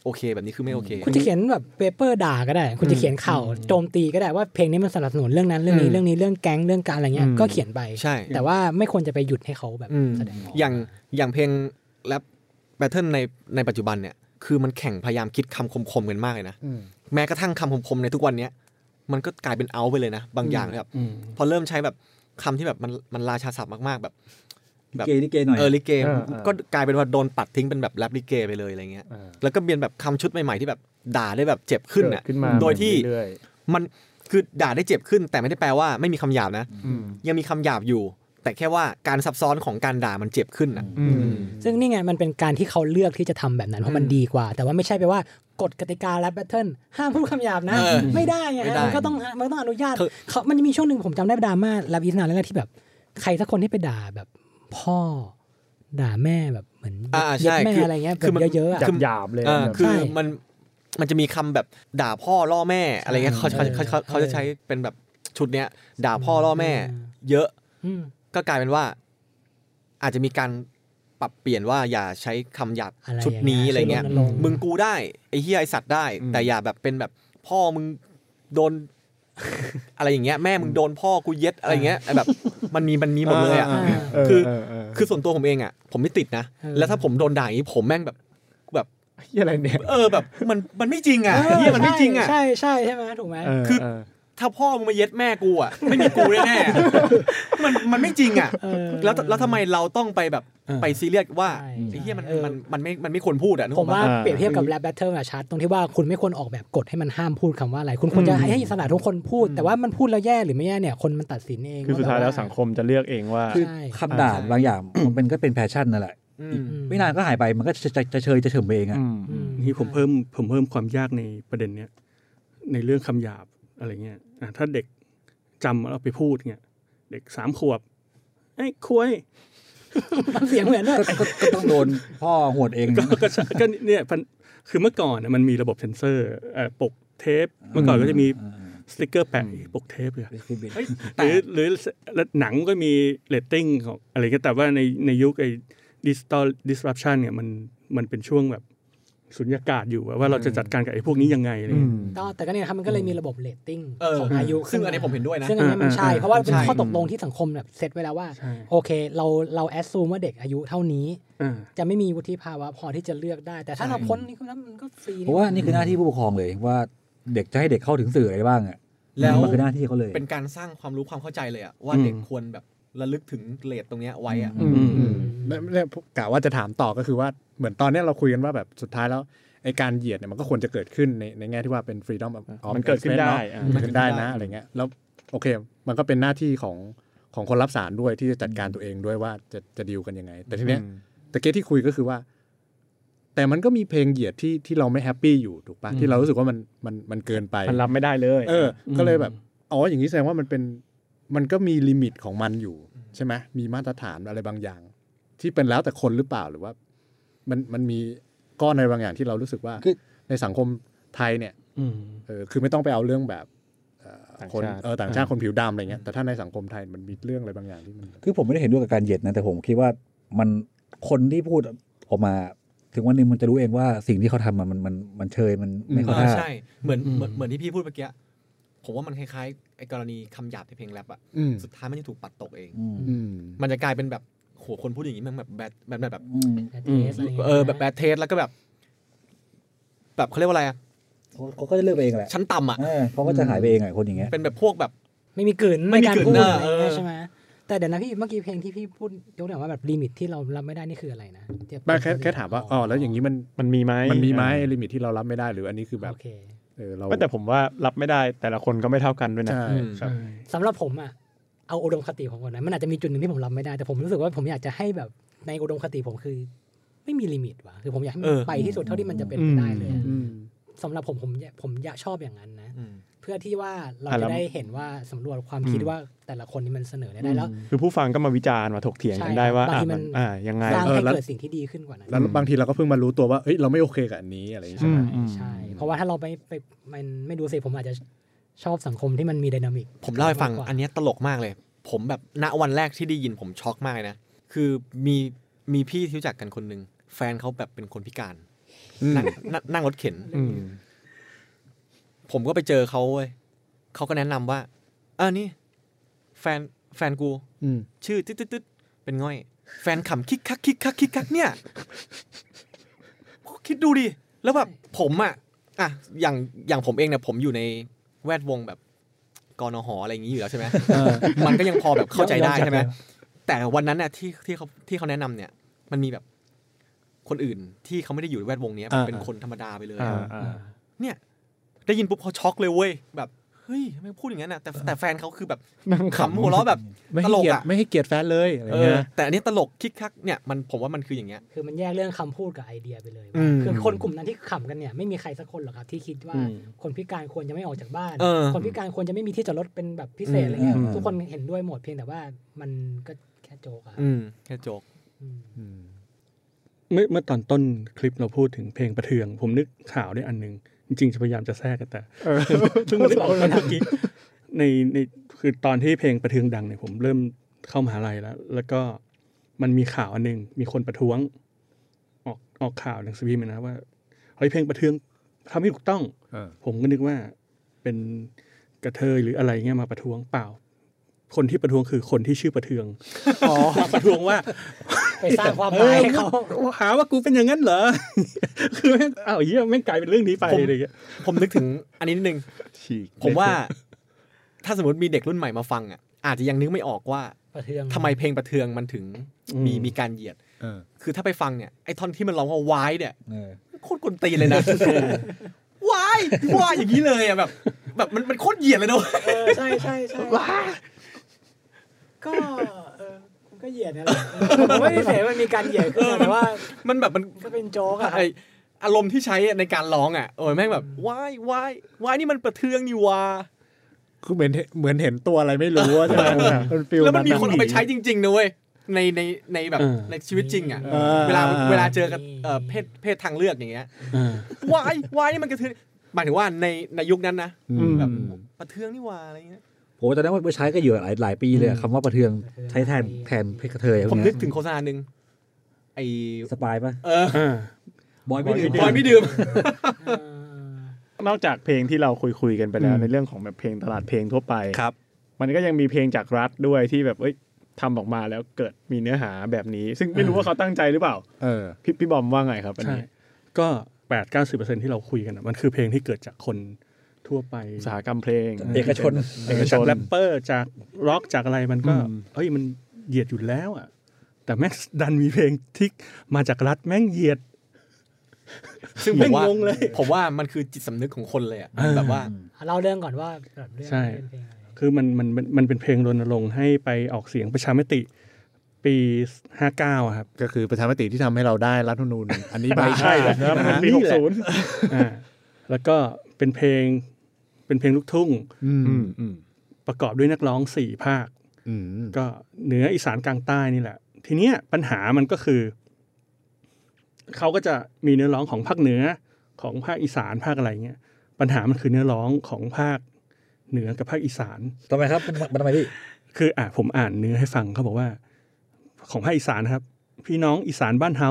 โอเค แบบนี้คือไม่โอเค คุณจะเขียนแบบ paper ด่าก็ได้ คุณจะเขียนข่าวโจมตีก็ได้ว่าเพลงนี้มันสนับสนุนเรื่องนั้นเรื่องนี้อืมเรื่องนี้เรื่องแก๊งเรื่องการอะไรเงี้ยอืมก็เขียนไปใช่ แต่ว่าไม่ควรจะไปหยุดให้เขาแบบอืมแสดงออกอย่างอย่างเพลง rap battle ในในปัจจุบันเนี่ยคือมันแข่งพยายามคิดคำคมๆกันมากเลยนะอืมแม้กระทั่งคำคมๆในทุกวันเนี้ยมันก็กลายเป็นเอาไปเลยนะ บางอย่างแบบอืมพอเริ่มใช้แบบคำที่แบบมันมันราชาศัพท์มากๆแบบ แบบเกย์นี่เกย์หน่อยเออลิเกเออเออก็กลายเป็นว่าโดนปัดทิ้งเป็นแบบแรปลิเกไปเลยอะไรเงี้ยอ่าแล้วก็เปลี่ยนแบบคำชุดใหม่ๆที่แบบด่าได้แบบเจ็บขึ้นเกิอะดขึ้นมาโดยที่เรื่อยมันคือด่าได้เจ็บขึ้น แต่ไม่ได้แปลว่าไม่มีคำหยาบนะๆอืมยังมีคำหยาบอยู่ แต่แค่ว่าการซับซ้อนของการด่ามันเจ็บขึ้นอะอืมซึ่งนี่ไงมันเป็นการที่เขาเลือกที่จะทำแบบนั้นเพราะมันดีกว่า แต่ว่าไม่ใช่ไปว่ากฎกติกาและแบทเทิลห้ามพูดคำหยาบนะเออไม่ได้ไงไม่ได้มันก็ต้องมันก็ต้องอนุญาตคือเขามันจะมีช่วงหนึ่งผมจำได้ดราม่าแลบอีสนานแล้วที่แบบ ใครสักคนที่ไปด่าแบบ พ่อด่าแม่แบบเหมือนอ่าเย็ดใช่แม่คืออะไรเงี้ยคือมันแบบเยอะๆอะจับหยาบเลยเออแบบคือใช่มันมันจะมีคำแบบด่าพ่อล่อแม่อะไรเงี้ยเขาเขาเขาเขาเขาเออจะใช้เป็นแบบชุดเนี้ย ด่าพ่อล่อแม่อืมเยอะอืมก็กลายเป็นว่า อาจจะมีการปรับเปลี่ยนว่าอย่าใช้คำหยาบอะไรชุดนี้อย่างเงี้ยอะไรเงี้ยช่วยรณรงค์มึงกูได้ไอ้เฮียไอสัตว์ได้ แต่อย่าแบบเป็นแบบพ่อมึงโดน อะไรอย่างเงี้ยแม่มึงโดนพ่อกูเย็ดอะไรเงี้ยแบบมันมีมันมีหมดเลยอะอ่าเออคือเออเออคือส่วนตัวผมเองอะ ผมไม่ติดนะเออแล้วถ้าผมโดนด่าอย่างนี้ผมแม่งแบบแบบเหี้ยอะไรเนี่ยเออแบบมันมันไม่จริงอะเฮียมันไม่จริงอะใช่ใช่ใช่ไหมถูกไหมเออคือเออ ถ้าพ่อมึงมาเย็ดแม่กูอะไม่มีกูแน่ๆมันมันไม่จริงอะเออแล้วแล้วทำไมเราต้องไปแบบเออไปซีเรียสว่าใช่ไอ้เหี้ยมันเออมันมันไม่มันไม่ควรพูดอะนึกออมกปะผมว่าอ่าเปรียบเทียบกับ ra p battle อะชัดตรงที่ว่าคุณไม่ควรออกแบบกฎให้มันห้ามพูดคำว่าอะไร คุณควรจะให้อิสระทุกคนพูด แต่ว่ามันพูดแล้วแย่หรือไม่แย่เนี่ยคนมันตัดสินเองคือสุดท้ายแล้วสังคมจะเลือกเองว่าคือใช่คำด่าบางอย่างมันเป็นก็เป็นแฟชั่นนั่นแหละอืมอืมไม่นานก็หายไปมันก็จะจะจะเชยจะเฉมไปเองอะอืมอืมนี่ผมเพิ่มผมเพิ่มความยากในประเด็นเนี้ยในเรื่องคำหยาบอะไรเงี้ยอะ ถ้าเด็กจำแล้วเอาไปพูดเงี้ยเด็กสามขวบไอ้คุยเสียงเหมือนด้วยก็ก็ก็ต้องโดนพ่อหวดเองก็ก็ใช่ก็เนี่ยพันคือเมื่อก่อนน่ะมันมีระบบเซนเซอร์เอ่อปกเทป เมื่อก่อนก็จะมีสติกเกอร์แปะปกเทปเลยเฮ้ยหแต่รือหรือแล้วหนังก็มีเรตติ้งของอะไรก็แต่ว่าในในยุคไอ้ดิจิตอล disruption เนี่ยมันมันเป็นช่วงแบบ สุญญากาศอยู่อะว่าเราจะจัดการกับไอ้พวกนี้ยังไงอะไรอืเงี้ยมก็แต่ก็เนี่ยครับมันก็เลยมีระบบเรตติ้งเออของอายุซึ่งอันนี้ผมเห็นด้วยนะซึ่งอันนี้มันใช่อ่าเพราะว่าเป็นใช่ข้อตกลงที่สังคมแบบเซตไว้แล้วว่าใช่โอเค เราเรา assume ว่าเด็กอายุเท่านี้อ่าจะไม่มีวุฒิภาวะพอที่จะเลือกได้ แต่ถ้าเราพ้นนี้ก็แล้วมันก็ฟรีเพราะว่านี่คือหน้าที่ผู้ปกครองเลยว่าเด็กจะให้เด็กเข้าถึงสื่ออะไรบ้างอะแล้วมันคือหน้าที่เขาเลย เป็นการสร้างความรู้ความเข้าใจเลยอะว่าอืมเด็กควรแบบ ระลึกถึงเลทตรงเนี้ยไว้อะอืมอืมแล้วแล้วกะว่าจะถามต่อก็คือว่าเหมือนตอนเนี้ยเราคุยกันว่าแบบสุดท้ายแล้วไอการเหยียดเนี่ยมันก็ควรจะเกิดขึ้นในในแง่ที่ว่าเป็น freedom of of มันเกิดขึ้น express ได้เอะอะมันเกิดขึ้นได้นะอะไรเงี้ยแล้วโอเค มันก็เป็นหน้าที่ของของคนรับสารด้วยที่จะจัดการตัวเองด้วยว่าจะจะดีลกันยังไง แต่ทีเนี้ยตะเกียที่คุยก็คือว่า แต่มันก็มีเพลงเหยียดที่ที่เราไม่แฮปปี้อยู่ถูกปะที่เรารู้สึกว่ามันมันมันเกินไป มันรับไม่ได้เลย เออ ก็เลยแบบ อ๋อ อย่างนี้แสดงว่ามันเป็น มันก็มีลิมิตของมันอยู่ใช่ไหมมีมาตรฐานอะไรบางอย่าง ที่เป็นแล้วแต่คนหรือเปล่าหรือว่า มันมันมีก้อนอะไรบางอย่างที่เรารู้สึกว่าคือในสังคมไทยเนี่ยอืมเออคือไม่ต้องไปเอาเรื่องแบบเอ่อต่างคนชาติเออต่างชาติคนผิวดำอะไรเงี้ยแต่ถ้าในสังคมไทยมันมีเรื่องอะไรบางอย่างที่มันคือผมไม่ได้เห็นด้วยกับการเหยียดนะแต่ผมคิดว่ามันคนที่พูดออกมา ถึงวันหนึงมันจะรู้เองว่าสิ่งที่เขาทำอะมันมันมันเชยมันไม่เอเข้าอท่าใช่เหมือนอืมเหมือนเหมือนที่พี่พูดเมื่อกี้ ผมว่ามันคล้ายๆไอ้กรณีคำหยาบในเพลงแรปอะอืมสุดท้ายมันจะถูกปัดตกเองอืมอืมมันจะกลายเป็นแบบโหคนพูดอย่างนี้มันแบบแบดแบบแบบแบบอืมแต่เทสอะไรย่างงี้ยเออแบบ bad taste แล้วก็แบบ แบบเขาเรียกว่าอะไรอะเขาเขาก็จะเลิกไปเองแหละชั้นต่ำอะเออเขาก็จะหายไปเองอะคนอย่างเงี้ยเป็นแบบพวกแบบ ไม่มีกลืนไม่มีในการกลืนพูดเนอะอะไรอย่างเงี้ยเออใช่ไหมแต่เดี๋ยวนะพี่เมื่อกี้เพลงที่พี่พูดยกตัวอย่างว่าแบบ limit ที่เรารับไม่ได้นี่คืออะไรนะเดี๋ยวไม่แค่แค่ถามว่าอ๋อแล้วอย่างนี้มันมันมีไหมมันมีไหม limit ที่เรารับไม่ได้หรืออันนี้คือแบบโอ เคเออเราไม่แต่ผมว่ารับไม่ได้แต่ละคนก็ไม่เท่ากันด้วยนะใช่อืมครับสำหรับผมอะเอาอุดมคติผมก่อนนะมันอาจจะมีจุดหนึ่งที่ผมรับไม่ได้ แต่ผมรู้สึกว่าผมอยากจะให้แบบในอุดมคติผมคือ ไม่มี limit ว่ะคือผมอยากให้มัเสนอไปที่สุดเท่าที่มันจะเป็นไปได้เลยอะอืมสำหรับผมผมอยากผมอยากชอบอย่างนั้นนะอืมเพื่อที่ว่าเราอะแล้วจะได้เห็นว่าสำรวจความคิดว่าแต่ละคนนี่มันเสนอได้แล้ว คือผู้ฟังก็มาวิจารณ์มาถกเถียงกันใช่ได้ว่าบางอะทีมัมันนอ่ายังไงสร้างเออให้แล้วเกิดสิ่งที่ดีขึ้นกว่านั้นแล้วบางทีเราก็เพิ่งมารู้ตัวว่าเอ้ยเราไม่โอเคกับอันนี้อะไรอย่างนี้ใช่ไหมอืมใช่เพราะว่าถ้าเราไปไปมันไม่ดูสิผมอาจจะชอบสังคมที่มันมีไดนามิกผมเล่าให้ฟังมกกว่อันเนี้ยตลกมากเลย ผมแบบณวันแรกที่ได้ยินผมช็อกมากเลยนะ คือมีมีพี่ที่รู้จักกันคนหนึ่งแฟนเขาแบบเป็นคนพิการ นั่งนั่งนั่งรถเข็นอืม ผมก็ไปเจอเขาเว้ยเขาก็แนะนำว่าเออนี่แฟนแฟนกูอืมชื่อตึ๊ดตึ๊ดตึ๊ดเป็นง่อย แฟนขำคิกคักคิกคักคิกคักเนี่ยคิดดูดิ แล้วแบบผมอะอะอย่างอย่างผมเองเนี่ยผมอยู่ในแวดวงแบบกนหอะไรอย่างนี้อยู่แล้วใช่ไหมมันก็ยังพอแบบเข้าใจได้ใช่ไหมแต่วันนั้นเนี่ยที่ที่เขาที่เขาแนะนำเนี่ย มันมีแบบคนอื่นที่เขาไม่ได้อยู่ในแวดวงเนี้ยอ่าเป็นคนธรรมดาไปเลยอ่าอะอ่าเนี่ย ได้ยินปุ๊บเขาช็อกเลยเว้ยแบบเฮ้ยทำไมพูดอย่างนั้นน่ะแต่แต่แฟนเขาคือแบบนั่งขำหัวเราะแบบไม่ตให้ลกเกียรติอะไม่ให้เกียรติแฟนเลยอะไรเอเงี้อยแต่อันนี้ตลกคิกคักเนี่ยมันผมว่ามันคืออย่างเงี้ยคือมันแยกเรื่องคำพูดกับไอเดียไปเลยอืมคือคนกลุ่มนั้นที่ขำกันเนี่ยไม่มีใครสักคนหรอกครับที่คิดว่าอืมคนพิการควรจะไม่ออกจากบ้านเออคนพิการควรจะไม่มีที่จอดรถเป็นแบบพิเศษอะไรเงี้ยอืมทุกคนเห็นด้วยหมดเพียงแต่ว่ามันก็แค่โจกอะอืมแค่โจกอืมเมื่อเมื่อตอนต้นคลิปเราพูดถึงเพลงประเทือง ผมนึกข่าวได้อันหนึ่ง จริงๆจะพยายามจะแทรกกันแต่เพิ่งมานึกออกตอนเมื่อกี้ในในคือตอนที่เพลงประเทืองดังเนี่ยผมเริ่มเข้ามหาลัยแล้ว แล้วก็มันมีข่าวอันหนึ่งมีคนประท้วง ออกออกข่าวหนังสือพิมพ์นะว่าเฮ้ยเพลงประเทืองทำไม่ถูกต้องเออผมก็นึกว่าเป็นกระเทยหรืออะไรเงี้ยมาประท้วงเปล่า คนที่ประท้วงคือคนที่ชื่อประเทืองมาประท้วงว่า ไปสร้างความหมายให้เขาออหาว่ากูเป็นอย่างนั้นเหรอคือแม่งอ้าวเหี้ยแม่งกลายเป็นเรื่องนี้ไปผมอะไรเงี้ยผมนึกถึงอันนี้นิดนึงฉีกผมว่า ถ้าสมมติมีเด็กรุ่นใหม่มาฟังอะอาจจะยังนึกไม่ออกว่าประเทืองทำไมเพลงประเทืองมันถึงมีมีการเหยียดเออคือถ้าไปฟังเนี่ยไอ้ท่อนที่มันร้องว่าวายเนี่ยเออโคตรกวนตีนเลยนะวายวายอย่างนี้เลยอะแบบ แบบมันมันโคตรเหยียดเลยนะเว้ยเออใช่ใช่ใช่ก็เออมัน ก็เหยียดนั่นแหละผมไม่ได้เสียมันมีการเหยียดขึ้นหรอกแต่ว่า มันแบบมันก็เป็นโจ๊กอะครับไออารมณ์ที่ใช้ในการร้องอะโอ้ยแม่งแบบวายวายวายนี่มันประเทืองนี่วาคือเหมือนเห็นเหมือนเห็นตัวอะไรไม่รู้อะใช่ไหมมัน feel แล้วมันมีคนะเอาไปใช้จริงๆนะเว้ยในในในแบบเออในชีวิตจริงอะเออเวลาเวลาเจอกันเอ่อเพศเพศทางเลือกอย่างเงี้ยอ่าวายวายนี่มันประเทืองหมายถึงว่าในในยุคนั้นนะอืมแบบประเทืองนี่วาอะไรเงี้ย โหตอนนั้นว่าใช้ก็อยู่หลายหลายปีเลยอะคำว่าประเทืองใช้แทนแทนเพลงกระเทยพผวมกนึเนี้กยถึงโฆษณาหนึ่งไอ้สปายปะเอออ่าบอยไม่ดื่มบอยไม่ดื่มเออนอกจากเพลงที่เราคุยคุยๆกันไปแล้วอืมในเรื่องของแบบเพลงตลาดเพลงทั่วไปครับ มันก็ยังมีเพลงจากรัฐด้วยที่แบบเอ้ยทำออกมาแล้วเกิดมีเนื้อหาแบบนี้ ซึ่งไม่รู้ว่าเขาตั้งใจหรือเปล่า เออพี่พี่บอมว่าไงครับอันใช่นี้ก็แปดเก้าสิบเปอร์เซ็นที่เราคุยกันอะมันคือเพลงที่เกิดจากคน ทั่วไปอุตสาหกรรมเพลง เอกชนเอกชจากนแรปเปอร์จากร็อกจากอะไรมันก็อืมเฮ้ยมันเหยียดอยู่แล้วอะแต่แม่งดันมีเพลงที่มาจากรัฐแม่งเหยียด ซึ่งผแม่มงว่างงเลย ผมว่ามันคือจิตสำนึกของคนเลยอะเออแบบว่าเล่าเรื่องก่อนว่าแบบเรื่องใช่เป็นเพลงอะไรคือมันมันมันมันเป็นเพลงรณรงค์ให้ไปออกเสียงประชามติปีห้าเก้าครับ ก็คือประชามติที่ทำให้เราได้รัฐธรรมนูญ อันนี้มาใช่เลยนะครับมันปีนี่หกแหละศูนย์อ่าแล้วก็เป็นเพลง เป็นเพลงลูกทุ่งอืมอืมอืมประกอบด้วยนักร้องสี่ภาคอืมก็เหนืออีสานกลางใต้นี่แหละ ทีเนี้ยปัญหามันก็คือ เขาก็จะมีเนื้อร้องของภาคเหนือของภาคอีสานภาคอะไรเงี้ยปัญหามันคือเนื้อร้องของภาคเหนือกับภาคอีสานทำไมครับมันมันทำไมพี่คืออะผมอ่านเนื้อให้ฟังเขาบอกว่า ของภาคอีสานนะครับ พี่น้องอีสานบ้านเฮา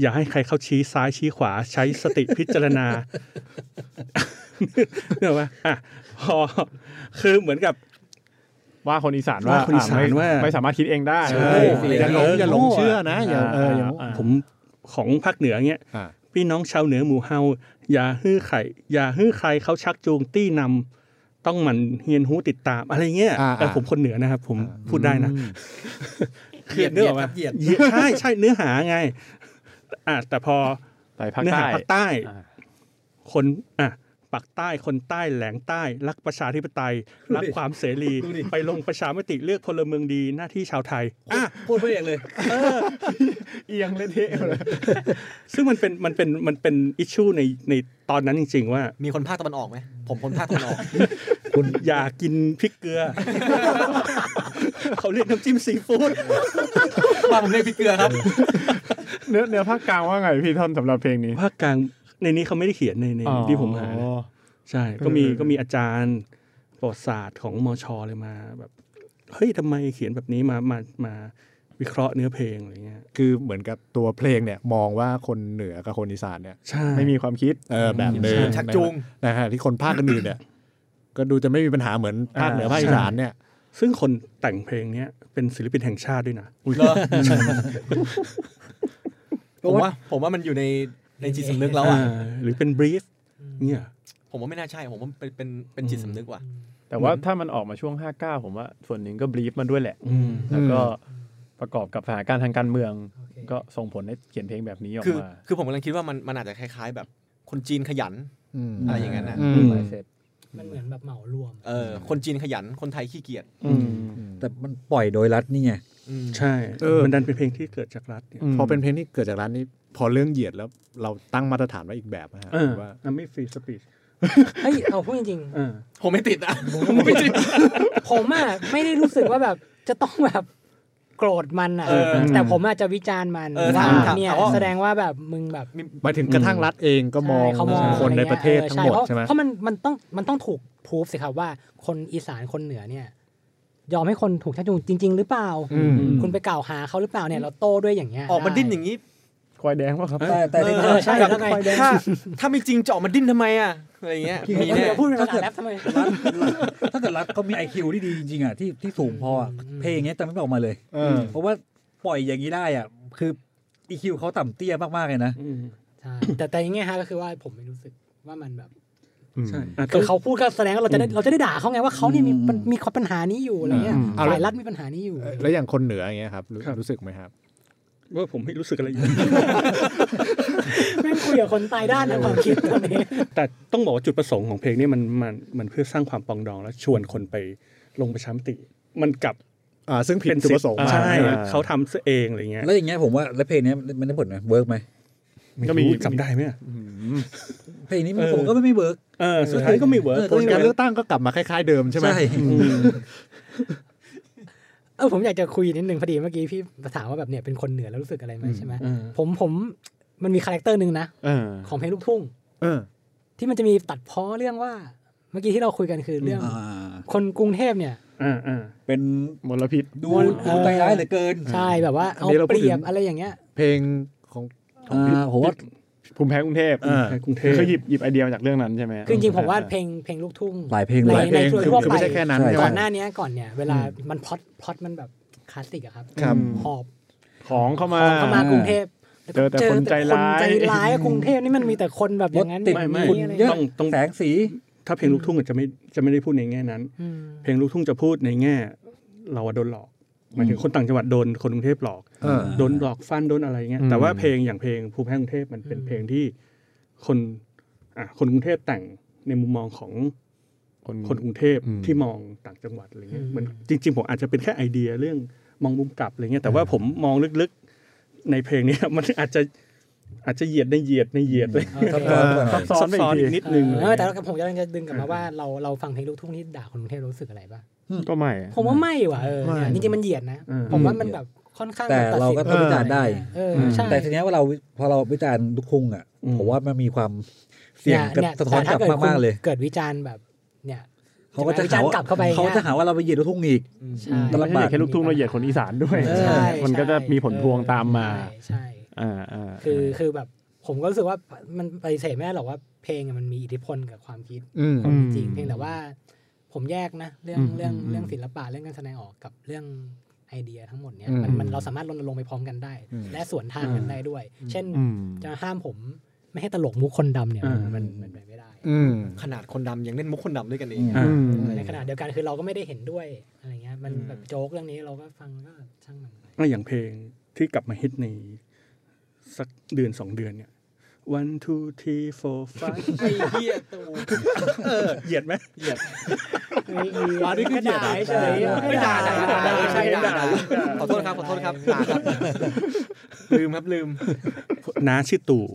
อย่าให้ใครเข้าชี้ซ้ายชี้ขวาใช้สติพิจารณา เนกอะว่าอะพอคือเหมือนกับ ว่าคนอีสานว่าว่าคนอีสานอ่ไม่ว่าไม่สามารถคิดเองได้ใช่อย่าหลงอย่าหลงเชื่อนะอย่าเอออย่าอ่าผมของภาคเหนือเงี้ยอ่าพี่น้องชาวเหนือหมู่เฮาอย่าฮื้อไข่อย่าฮื้อใครเขาชักจูงตี้นต้องหมันเฮียนหูติดตามอะไรเงี้ยอ่าแต่ผมคนเหนือนะครับ ผมพูดได้นะเหยียดเนื้อออกมาเหยียดเหยียดใช่ใช่เนื้อหาไงอะแต่พอไปภาคเนื้อใต้หาภาคใต้อ่าคนอะ ปักใต้คนใต้แหลงใต้ รักประชาธิปไตย รักความเสรี ไปลงประชามติเลือกพลเมืองดีหน้าที่ชาวไทยอะพูดไปเองเลยเอียงเลยเทะเลยซึ่งมันเป็นมันเป็นมันเป็นอิชชูในในตอนนั้นจริง ๆ ว่า มีคนภาคตะวันออกไหมผมคนภาคตะวันออก คุณอย่ากินพริกเกลือ เขาเรียกน้ำจิ้มซีฟู้ดว่าผมเรียกพี่เกลือครับ เนื้อเนื้อภาคกลางว่าไงพี่ท่อนสำหรับเพลงนี้ภาคกลาง ในนี้เขาไม่ได้เขียนในในที่ผมหานะใช่ก็มีก็มีอาจารย์ประวัติศาสตร์ของมชเลยมาแบบเฮ้ยทำไมเขียนแบบนี้มามามาวิเคราะห์เนื้อเพลงอะไรเงี้ย คือเหมือนกับตัวเพลงเนี่ยมองว่าคนเหนือกับคนอีสานเนี่ยใช่ไม่มีความคิดเออแบบหนึ่งชักจูงนะฮะที่คนภาคอื่นๆเนี่ย ก็ดูจะไม่มีปัญหาเหมือนภาคเหนือภาคอีสานเนี่ย ซึ่งคนแต่งเพลงเนี้ยเป็นศิลปินแห่งชาติด้วยนะเหรอผมว่าผมว่ามันอยู่ใน ในจิตสำนึกแล้วอะอ่าหรือเป็นบรีฟเนี่ยผมว่าไม่น่าใช่ผมว่าเป็นเป็นเป็นจิตสำนึกว่ะแต่ว่าถ้ามันออกมาช่วง 59 ผมว่าส่วนหนึ่งก็บลีฟมันด้วยแหละอืมแล้วก็ประกอบกับสถานการณ์ทางการเมือง ก็ส่งผลให้เขียนเพลงแบบนี้ออกคือมา คือผมกำลังคิดว่ามันมันอาจจะคล้ายๆ แบบคนจีนขยันอืมอะไรอย่างนั้นนะอืมหลายเซตมันเหมือนแบบเหมารวม เออ คนจีนขยันคนไทยขี้เกียจอืมแต่มันปล่อยโดยรัฐนี่ไงอืม ใช่เออมันดันเป็นเพลงที่เกิดจากรัฐเนี่ยพอเป็นเพลงที่เกิดจากร้านนี้พอเรื่องเหยียดแล้วเราตั้งมาตรฐานไว้อีกแบบนะฮะเออว่ามันไม่ฟรีสปีชเฮ้ยเอาพูดจริงเออผมไม่ติดอะๆผมอะไม่ได้รู้สึกว่าแบบจะต้องแบบโกรธมันอะเออแต่ผมอาจจะวิจารณ์มันเออว่าถามถามเนี่ยถามว่าแสดงว่าแบบมึงแบบหมายถึงกระทั่งรัฐเองก็มองใช่เขามองคนในประเทศออทั้งหมดเพราะใช่ไหมเพราะมันมันต้องมันต้องถูกพูฟสิครับว่าคนอีสานคนเหนือเนี่ย ยอมให้คนถูกชักจูงจริง ๆ หรือเปล่าอืมคุณไปกล่าวหาเขาหรือเปล่าเนี่ยเราโต้ด้วยอย่างเงี้ยออกมาดิ้นอย่างนี้ควายแดงป่ะครับแต่แต่ที่เออใช่แบบแล้วไงถ้าถ้าไม่จริงจะออกมาดิ้นทำไมอะอะไรเงี้ยมีเดี๋แน่ยวพูดเป็นภาษาแรปทำไมรัฐถ้าเกิดรัฐเขามีไอคิวที่ดีจริงๆอะที่ที่สูงพออะอืมเพลงเนี้ยจะไม่ออกมาเลยเออเพราะว่าปล่อยอย่างนี้ได้อะคืออีคิวเขาต่ำเตี้ยมากๆเลยนะอืมใช่แต่แต่อย่างเงี้ยฮะก็คือว่าผมไม่รู้สึกว่ามันแบบ ใช่อะคือเขาพูดก็แสดงว่าเราจะได้เราจะได้ด่าเขาไงว่าเขาเนี่ยมีอืมมันมีความปัญหานี้อยู่อะไรเงี้ยอืมเอาแล้วฝ่ายรัฐมีปัญหานี้อยู่ แล้วอย่างคนเหนืออย่างเงี้ยครับรู้รู้สึกไหมครับว่าผมไม่รู้สึกอะไรอยู่แม่งคุยกับคนตายด้านในความคิดตอนนี้ แต่ต้องบอกว่าจุดประสงค์ของเพลงนี้มันมันมันเพื่อสร้างความปรองดองและชวนคนไปลงประชามติ มันกลับอ่าซึ่งผิดเป็นจุดประสงค์ใช่อ่าเขาทำซะเองอะไรเงี้ยแล้วอย่างเงี้ยผมว่าแล้วเพลงเนี้ยมันได้ผลไหม work ไหม ก็มีรู้จำได้ไหมอะเพลงนี้มันเออผมก็ไม่ไม่ work เออสุดท้ายก็ไม่ work เออผลการเลือกตั้งก็กลับมาคล้าย ๆเดิมใช่ไหมใช่เออผมอยากจะคุยนิดนึงพอดีเมื่อกี้พี่ถามว่าแบบเนี่ยเป็นคนเหนือแล้วรู้สึกอะไรไหมใช่ไหมเออผมผมมันมี character หนึ่งนะเออของเพลงลูกทุ่งเออที่มันจะมีตัดพ้อเรื่องว่า เมื่อกี้ที่เราคุยกันคือเรื่องอ่าคนกรุงเทพเนี่ยอ่าอ่าเป็นมลพิษดูเออดูใจร้ายเหลือเกิน ใช่แบบว่าอันนี้เราพูเปดถึงเอาเปรียบอะไรอย่างเงี้ย เพลงของอ่า ผมว่าภูมิแพ้กรุงเทพเออในกรุงเทพคือหยิบหยิบไอเดียมาจากเรื่องนั้นใช่ไหมคือจริงๆผมว่าเพลงเพลงลูกทุ่งหลายเพลงในหลายเพในลงทั่วคือทั่วคือไปไม่ใช่แค่นั้นใช่ใช่ไหมก่อนหน้านี้ก่อนเนี่ยเวลามันพล็อตพล็อตมันแบบคลาสสิกอะครับครับหอบของเข้ามาเข้ามากรุงเทพเจอแต่คนใจร้ายคนใจร้ายอะกรุงเทพนี่มันมีแต่คนแบบอย่างนั้นรถติดอย่างไม่นี้ไม่อะไรเยอะต้องต้องแสงสี ถ้าเพลงลูกทุ่งอาจจะไม่จะไม่ได้พูดในแง่นั้นอืมเพลงลูกทุ่งจะพูดในแง่ เราอะโดนหลอก หมายถึงคนต่างจังหวัดโดนคนกรุงเทพหลอกเออโดนหลอกฟันโดนอะไรเงี้ยอืมแต่ว่าเพลงอย่างเพลงภูมิแพ้กรุงเทพมันเป็นเพลงที่คนอะคนกรุงเทพแต่งในมุมมองของคนคนกรุงเทพอืมที่มองต่างจังหวัดอะไรเงี้ยมันจริง ๆ ผมอาจจะเป็นแค่ไอเดียเรื่องมองมุมกลับอะไรเงี้ยแต่ว่าผมมองลึกๆในเพลงเนี้ยมันอาจจะ อาจจะเหยียดในเหยียดในเหยียดเลยโอเคซับซ้อนไปหน่อยซับซ้อนไปอีกทีอีกนิดนึงเออแต่ผมจะจะดึงกลับมาว่าเราเราฟังเพลงลูกทุ่งที่ด่าคนกรุงเทพรู้สึกอะไรบ้างก็ไม่ ผมว่าไม่ว่ะเออเนี่ยจริงๆมันเหยียดนะอืมผมว่ามันแบบค่อนข้างแต่ตัดเราสินก็ต้องวิจารณ์ได้เออใช่แต่ทีเนี้ยว่าเราพอเราวิจารณ์ลูกทุ่งอะอืมผมว่ามันมีความเสี่ยงกับเนี่ยสะท้อนกลับแต่ถ้มากๆเลย เกิดวิจารณ์แบบเนี่ยเขาก็จะวิจารณ์กลับเข้าไปเขาจะหาว่าเราไปเหยียดลูกทุ่งอีกใช่ตลไม่บาใช่ดแค่ลูกทุ่งเราเหยียดคนอีสานด้วยเออใช่มันก็จะมีผลพวงตามมาใช่ใช่อ่าอ่า คือคือแบบผมก็รู้สึกว่ามันปฏิเสธไม่ได้หรอกว่าเพลงอะมันมีอิทธิพลกับความคิดอืมคนจริงๆเพียงแต่ว่าผมแยกนะ เรื่องอืมเรื่องอืมเรื่องศิลปะเรื่องการแสดงออกกับเรื่องไอเดียทั้งหมดเนี้ยอืมมันมันเราสามารถรณรงค์ไปพร้อมกันได้อืมและสวนทางกันได้ด้วย เช่นอืมจะห้ามผมไม่ให้ตลกมุกคนดำเนี่ยมันอ่ามัมันมันเป็นไม่ได้อืมขนาดคนดำยังเล่นมุกคนดำด้วยกันเองอืมแต่ในขณะเดียวกันคือเราก็ไม่ได้เห็นด้วยอะไรเงี้ยมันอืมแบบโจ๊กเรื่องนี้เราก็ฟังก็ช่างมันไปก็อย่างเพลงที่กลับมาฮิตใน สักเดือนสองเดือนเนี่ย one two three four five ไอ้เหี้ยตูเหยียดไหมเหยียดอันนี้คือด่าเฉยๆไม่ด่าด่าด่าด่าเออใช่ด่าด่าด่าขอโทษครับขอโทษครับด่าครับ ลืมครับลืมน้าชื่อตู่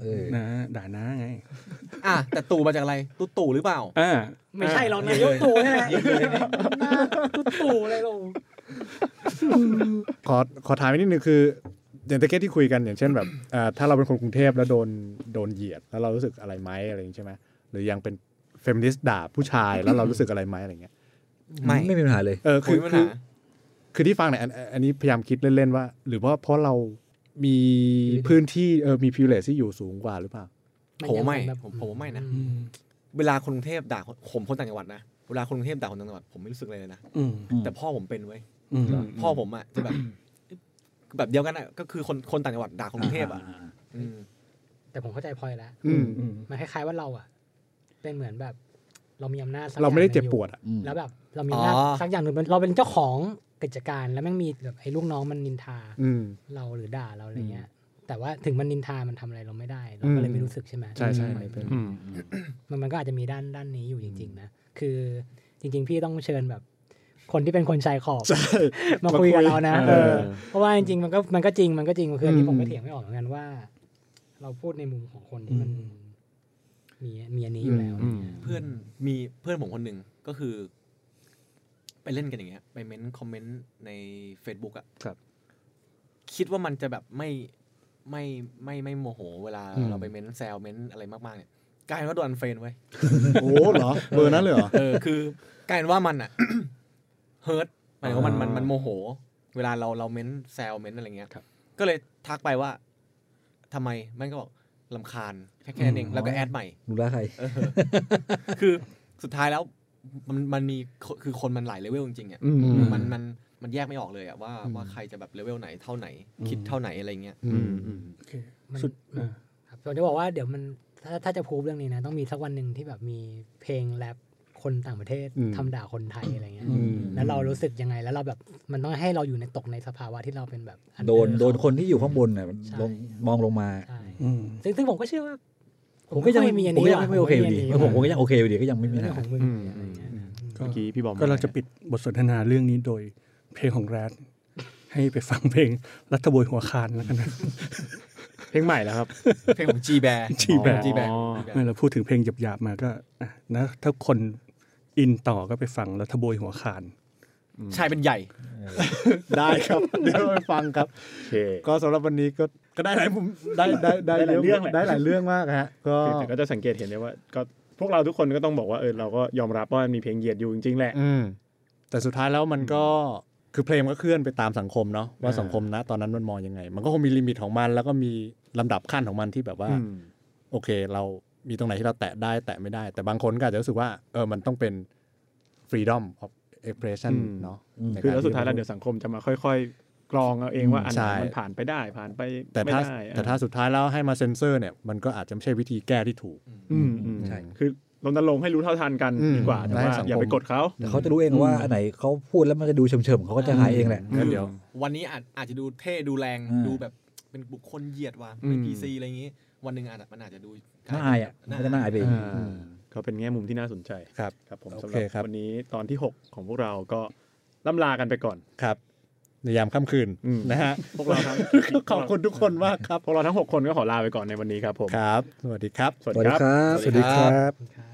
เออนะด่าน้าไง อะแต่ตู่มาจากอะไรตู่ตู่หรือเปล่าอ่าไม่ใช่หรอกนายกตู่นี่แหละตู่ตู่เลยลงขอขอถามอีกนิดนึงคือ อย่างตะเกียที่คุยกันอย่างเช่นแบบอ่าถ้าเราเป็นคนกรุงเทพแล้วโดนโดนเหยียด แล้วเรารู้สึกอะไรไหมอะไรอย่างนี้ใช่ไหมหรือยังเป็นเฟมินิสต์ด่าผู้ชายแล้วเรารู้สึกอะไรไหมอะไรเงี้ยไม่ไม่มีปัญหาเลยเออคุคืยอปัญคือหาคือที่ฟังเนี่ยอันอันอันนี้พยายามคิดเล่นๆว่า หรือว่าเพราะเรามีพื้นที่เออมีพิเวเลที่อยู่สูงกว่าหรือเปล่าผมว่าไม่นยังผมผมว่าไม่นะอืมเวลาคนกรุงเทพด่าคนผมคนต่างจังหวัดนะเวลาคนกรุงเทพด่าคนต่างจังหวัดผมไม่รู้สึกเลยนะอืมแต่พ่อผมเป็นเว้ยอืมพ่อผมอะจะแบบ แบบเดียวกันอะก็คือคนคนต่างจังหวัดด่าคนกรุงเทพอะอืม แต่ผมเข้าใจพลอยแล้วอืมอืมมันคล้ายๆว่าเราอะ เป็นเหมือนแบบ เรามีอำนาจสักเราไม่ได้อย่งหเจ็นึ่บงปยู่วดอะอืมแล้วแบบ เรามีอำนาจอ๋อ สักอย่างหนึ่งเราเป็นเจ้าของกิจการแล้วแม่งมีแบบไอ้ลูกน้องมันนินทา อืม เราหรือด่าเราอะไรเงี้ย แต่ว่าถึงมันนินทามันทำอะไรเราไม่ได้ เราก็เลยไม่รู้สึกใช่ไหมใช่ใช่เป็น อืม มันมันก็อาจจะมีด้านด้านนี้อยู่จริง ๆ นะ คือจริง ๆ พี่ต้องเชิญแบบ คนที่เป็นคนชายขอบมาคุยกับเรานะเอเอออเพราะว่าจริงๆมันก็มันก็จริงมันก็จริงคืออันนี้อืมผมก็เถียงไม่ออกเหมือนกันว่า เราพูดในมุมของคนที่มันมีมีอันนี้อยู่แล้วอืมเพื่อนมีเพื่อนผมคนหนึ่งก็คือ ไปเล่นกันอย่างเงี้ยไปเม้น comment ใน Facebook อะครับ คิดว่ามันจะแบบไม่ไม่ไม่ไม่โมโห เวลาอืมเราไปเม้นแซวเม้นอะไรมากๆเนี่ยกลายเป็นว่าโดน unfriend เว้ยโอ้เหรอเบอร์นั้นเลยเหรอเออคือกลายเป็นว่ามันอะ hurt หมายถึงว่ามันมันมันโมโห เวลาเราเราเม้นแซวเม้นอะไรเงี้ยก็เลยทักไปว่าทำไมมันก็บอกรำคาญแค่แค่นั้นเองแล้วก็ add ใหม่รู้แล้วใครเออคือสุดท้ายแล้วมันมันมีคือคนมันหลายเลเวลจริงๆอะอืมมันมันมันแยกไม่ออกเลยอะว่าว่าใครจะแบบเลเวลไหนเท่าไหน คิดเท่าไหนอะไรเงี้ยอืมอืมโอเคมันสุดอ่าครับผมจะบอกว่าเดี๋ยวมันถ้าถ้าจะพูดเรื่องนี้นะ ต้องมีสักวันหนึ่งที่แบบมีเพลงแรป คนต่างประเทศอืมทำด่าคนไทยอะไรเงี้ยอืมแล้วเรารู้สึกยังไงแล้วเราแบบมันต้องให้เราอยู่ในตกในสภาวะที่เราเป็นแบบ under โดนโดนเขาคนที่อยู่ข้างบนน่ะใช่ลงมองลงมาใช่อืมซึ่งซึ่งผมก็เชื่อว่า ผมก็ยังไมีอันผมนี้ก็ยังไม่โอเคอยู่ดีหรกผมผมก็ยังโอเคอยู่ดีก็ยังไม่มีปัญเรื่องหาของมึงอืมอะไรเงี้ยก็เมื่อกี้พี่บอมก็เราจะปิดบทสนทนาเรื่องนี้โดยเพลงของแรดให้ไปฟังเพลงรัฐบวยหัวคานแล้วกันนะเพลงใหม่แล้วครับ เพลงของ G Bear G Bear G Bear อ๋อไม่เราพูดถึงเพลงหยาบๆมาก็อะนะถ้าคน อินต่อก็ไปฟังรัฐบวยหัวคานชายเป็นใหญ่ ได้ครับ เดี๋ยวไปฟังครับโอเคก็สำหรับวันนี้ก็ก็ได้หลายมุมได้ได้ได้ได้หลายเรื่องแหละได้หลายเรื่องมากฮะก็แต่ก็จะสังเกตเห็นได้ว่า ก็พวกเราทุกคนก็ต้องบอกว่าเออเราก็ยอมรับว่ามีเพลงเหยียดอยู่จริงๆแหละอืมแต่สุดท้ายแล้วมันก็คือเพลงมันก็เคลื่อนไปตามสังคมเนาะว่าอ่าสังคมนะตอนนั้นมันมองยังไง มันก็คงมี limit ของมัน แล้วก็มีลำดับขั้นของมันที่แบบว่าอืมโอเคเรา มีตรงไหนที่เราแตะได้แตะไม่ได้ แต่บางคนก็อาจจะรู้สึกว่าเออมันต้องเป็น freedom of expression อืมเนาะอืมในคือการแล้วสุดท้ายแล้วที่เดี๋ยวสังคมจะมาค่อย ๆ กรองเอาเองว่าอันไหนใช่มันผ่านไปได้ผ่านไปแต่ไม่ถ้าได้แต่ถ้าสุดท้ายแล้วให้มาเซ็นเซอร์เนี่ยมันก็อาจจะไม่ใช่วิธีแก้ที่ถูก อืมอืมใช่คือรณรงค์ให้รู้เท่าทันกันอืมดีกว่าแต่ให้ว่าสังคมอย่าไปกดเขาแต่เขาจะรู้เองว่าอันไหนเขาพูดแล้วมันจะดูเฉมๆเขาก็จะหายเองแหละงั้นเดี๋ยว วันนี้อาจอาจจะดูเท่ดูแรงอืมดูแบบเป็นบุคคลเหยียดว่ะอืมเป็นพีซีอะไรอย่างงี้ วันหนึ่งอาจมันอาจจะดูน่าอายอะมันก็จะน่าอายไปเองอ่าก็เป็นแง่มุมที่น่าสนใจครับครับผมโอสำหเครับครับวันนี้ตอนที่ 6 ของพวกเราก็ล่ำลากันไปก่อนครับในยามค่ำคืนอืมนะฮะพวกเราทั้งขอบคุณทุกคนมากครับพวกเราทั้ง 6 คนก็ขอลาไปก่อนในวันนี้ครับผมครับ สวัสดีครับ สวัสสวัสดีดีครับครับ สวัสดีครับครับ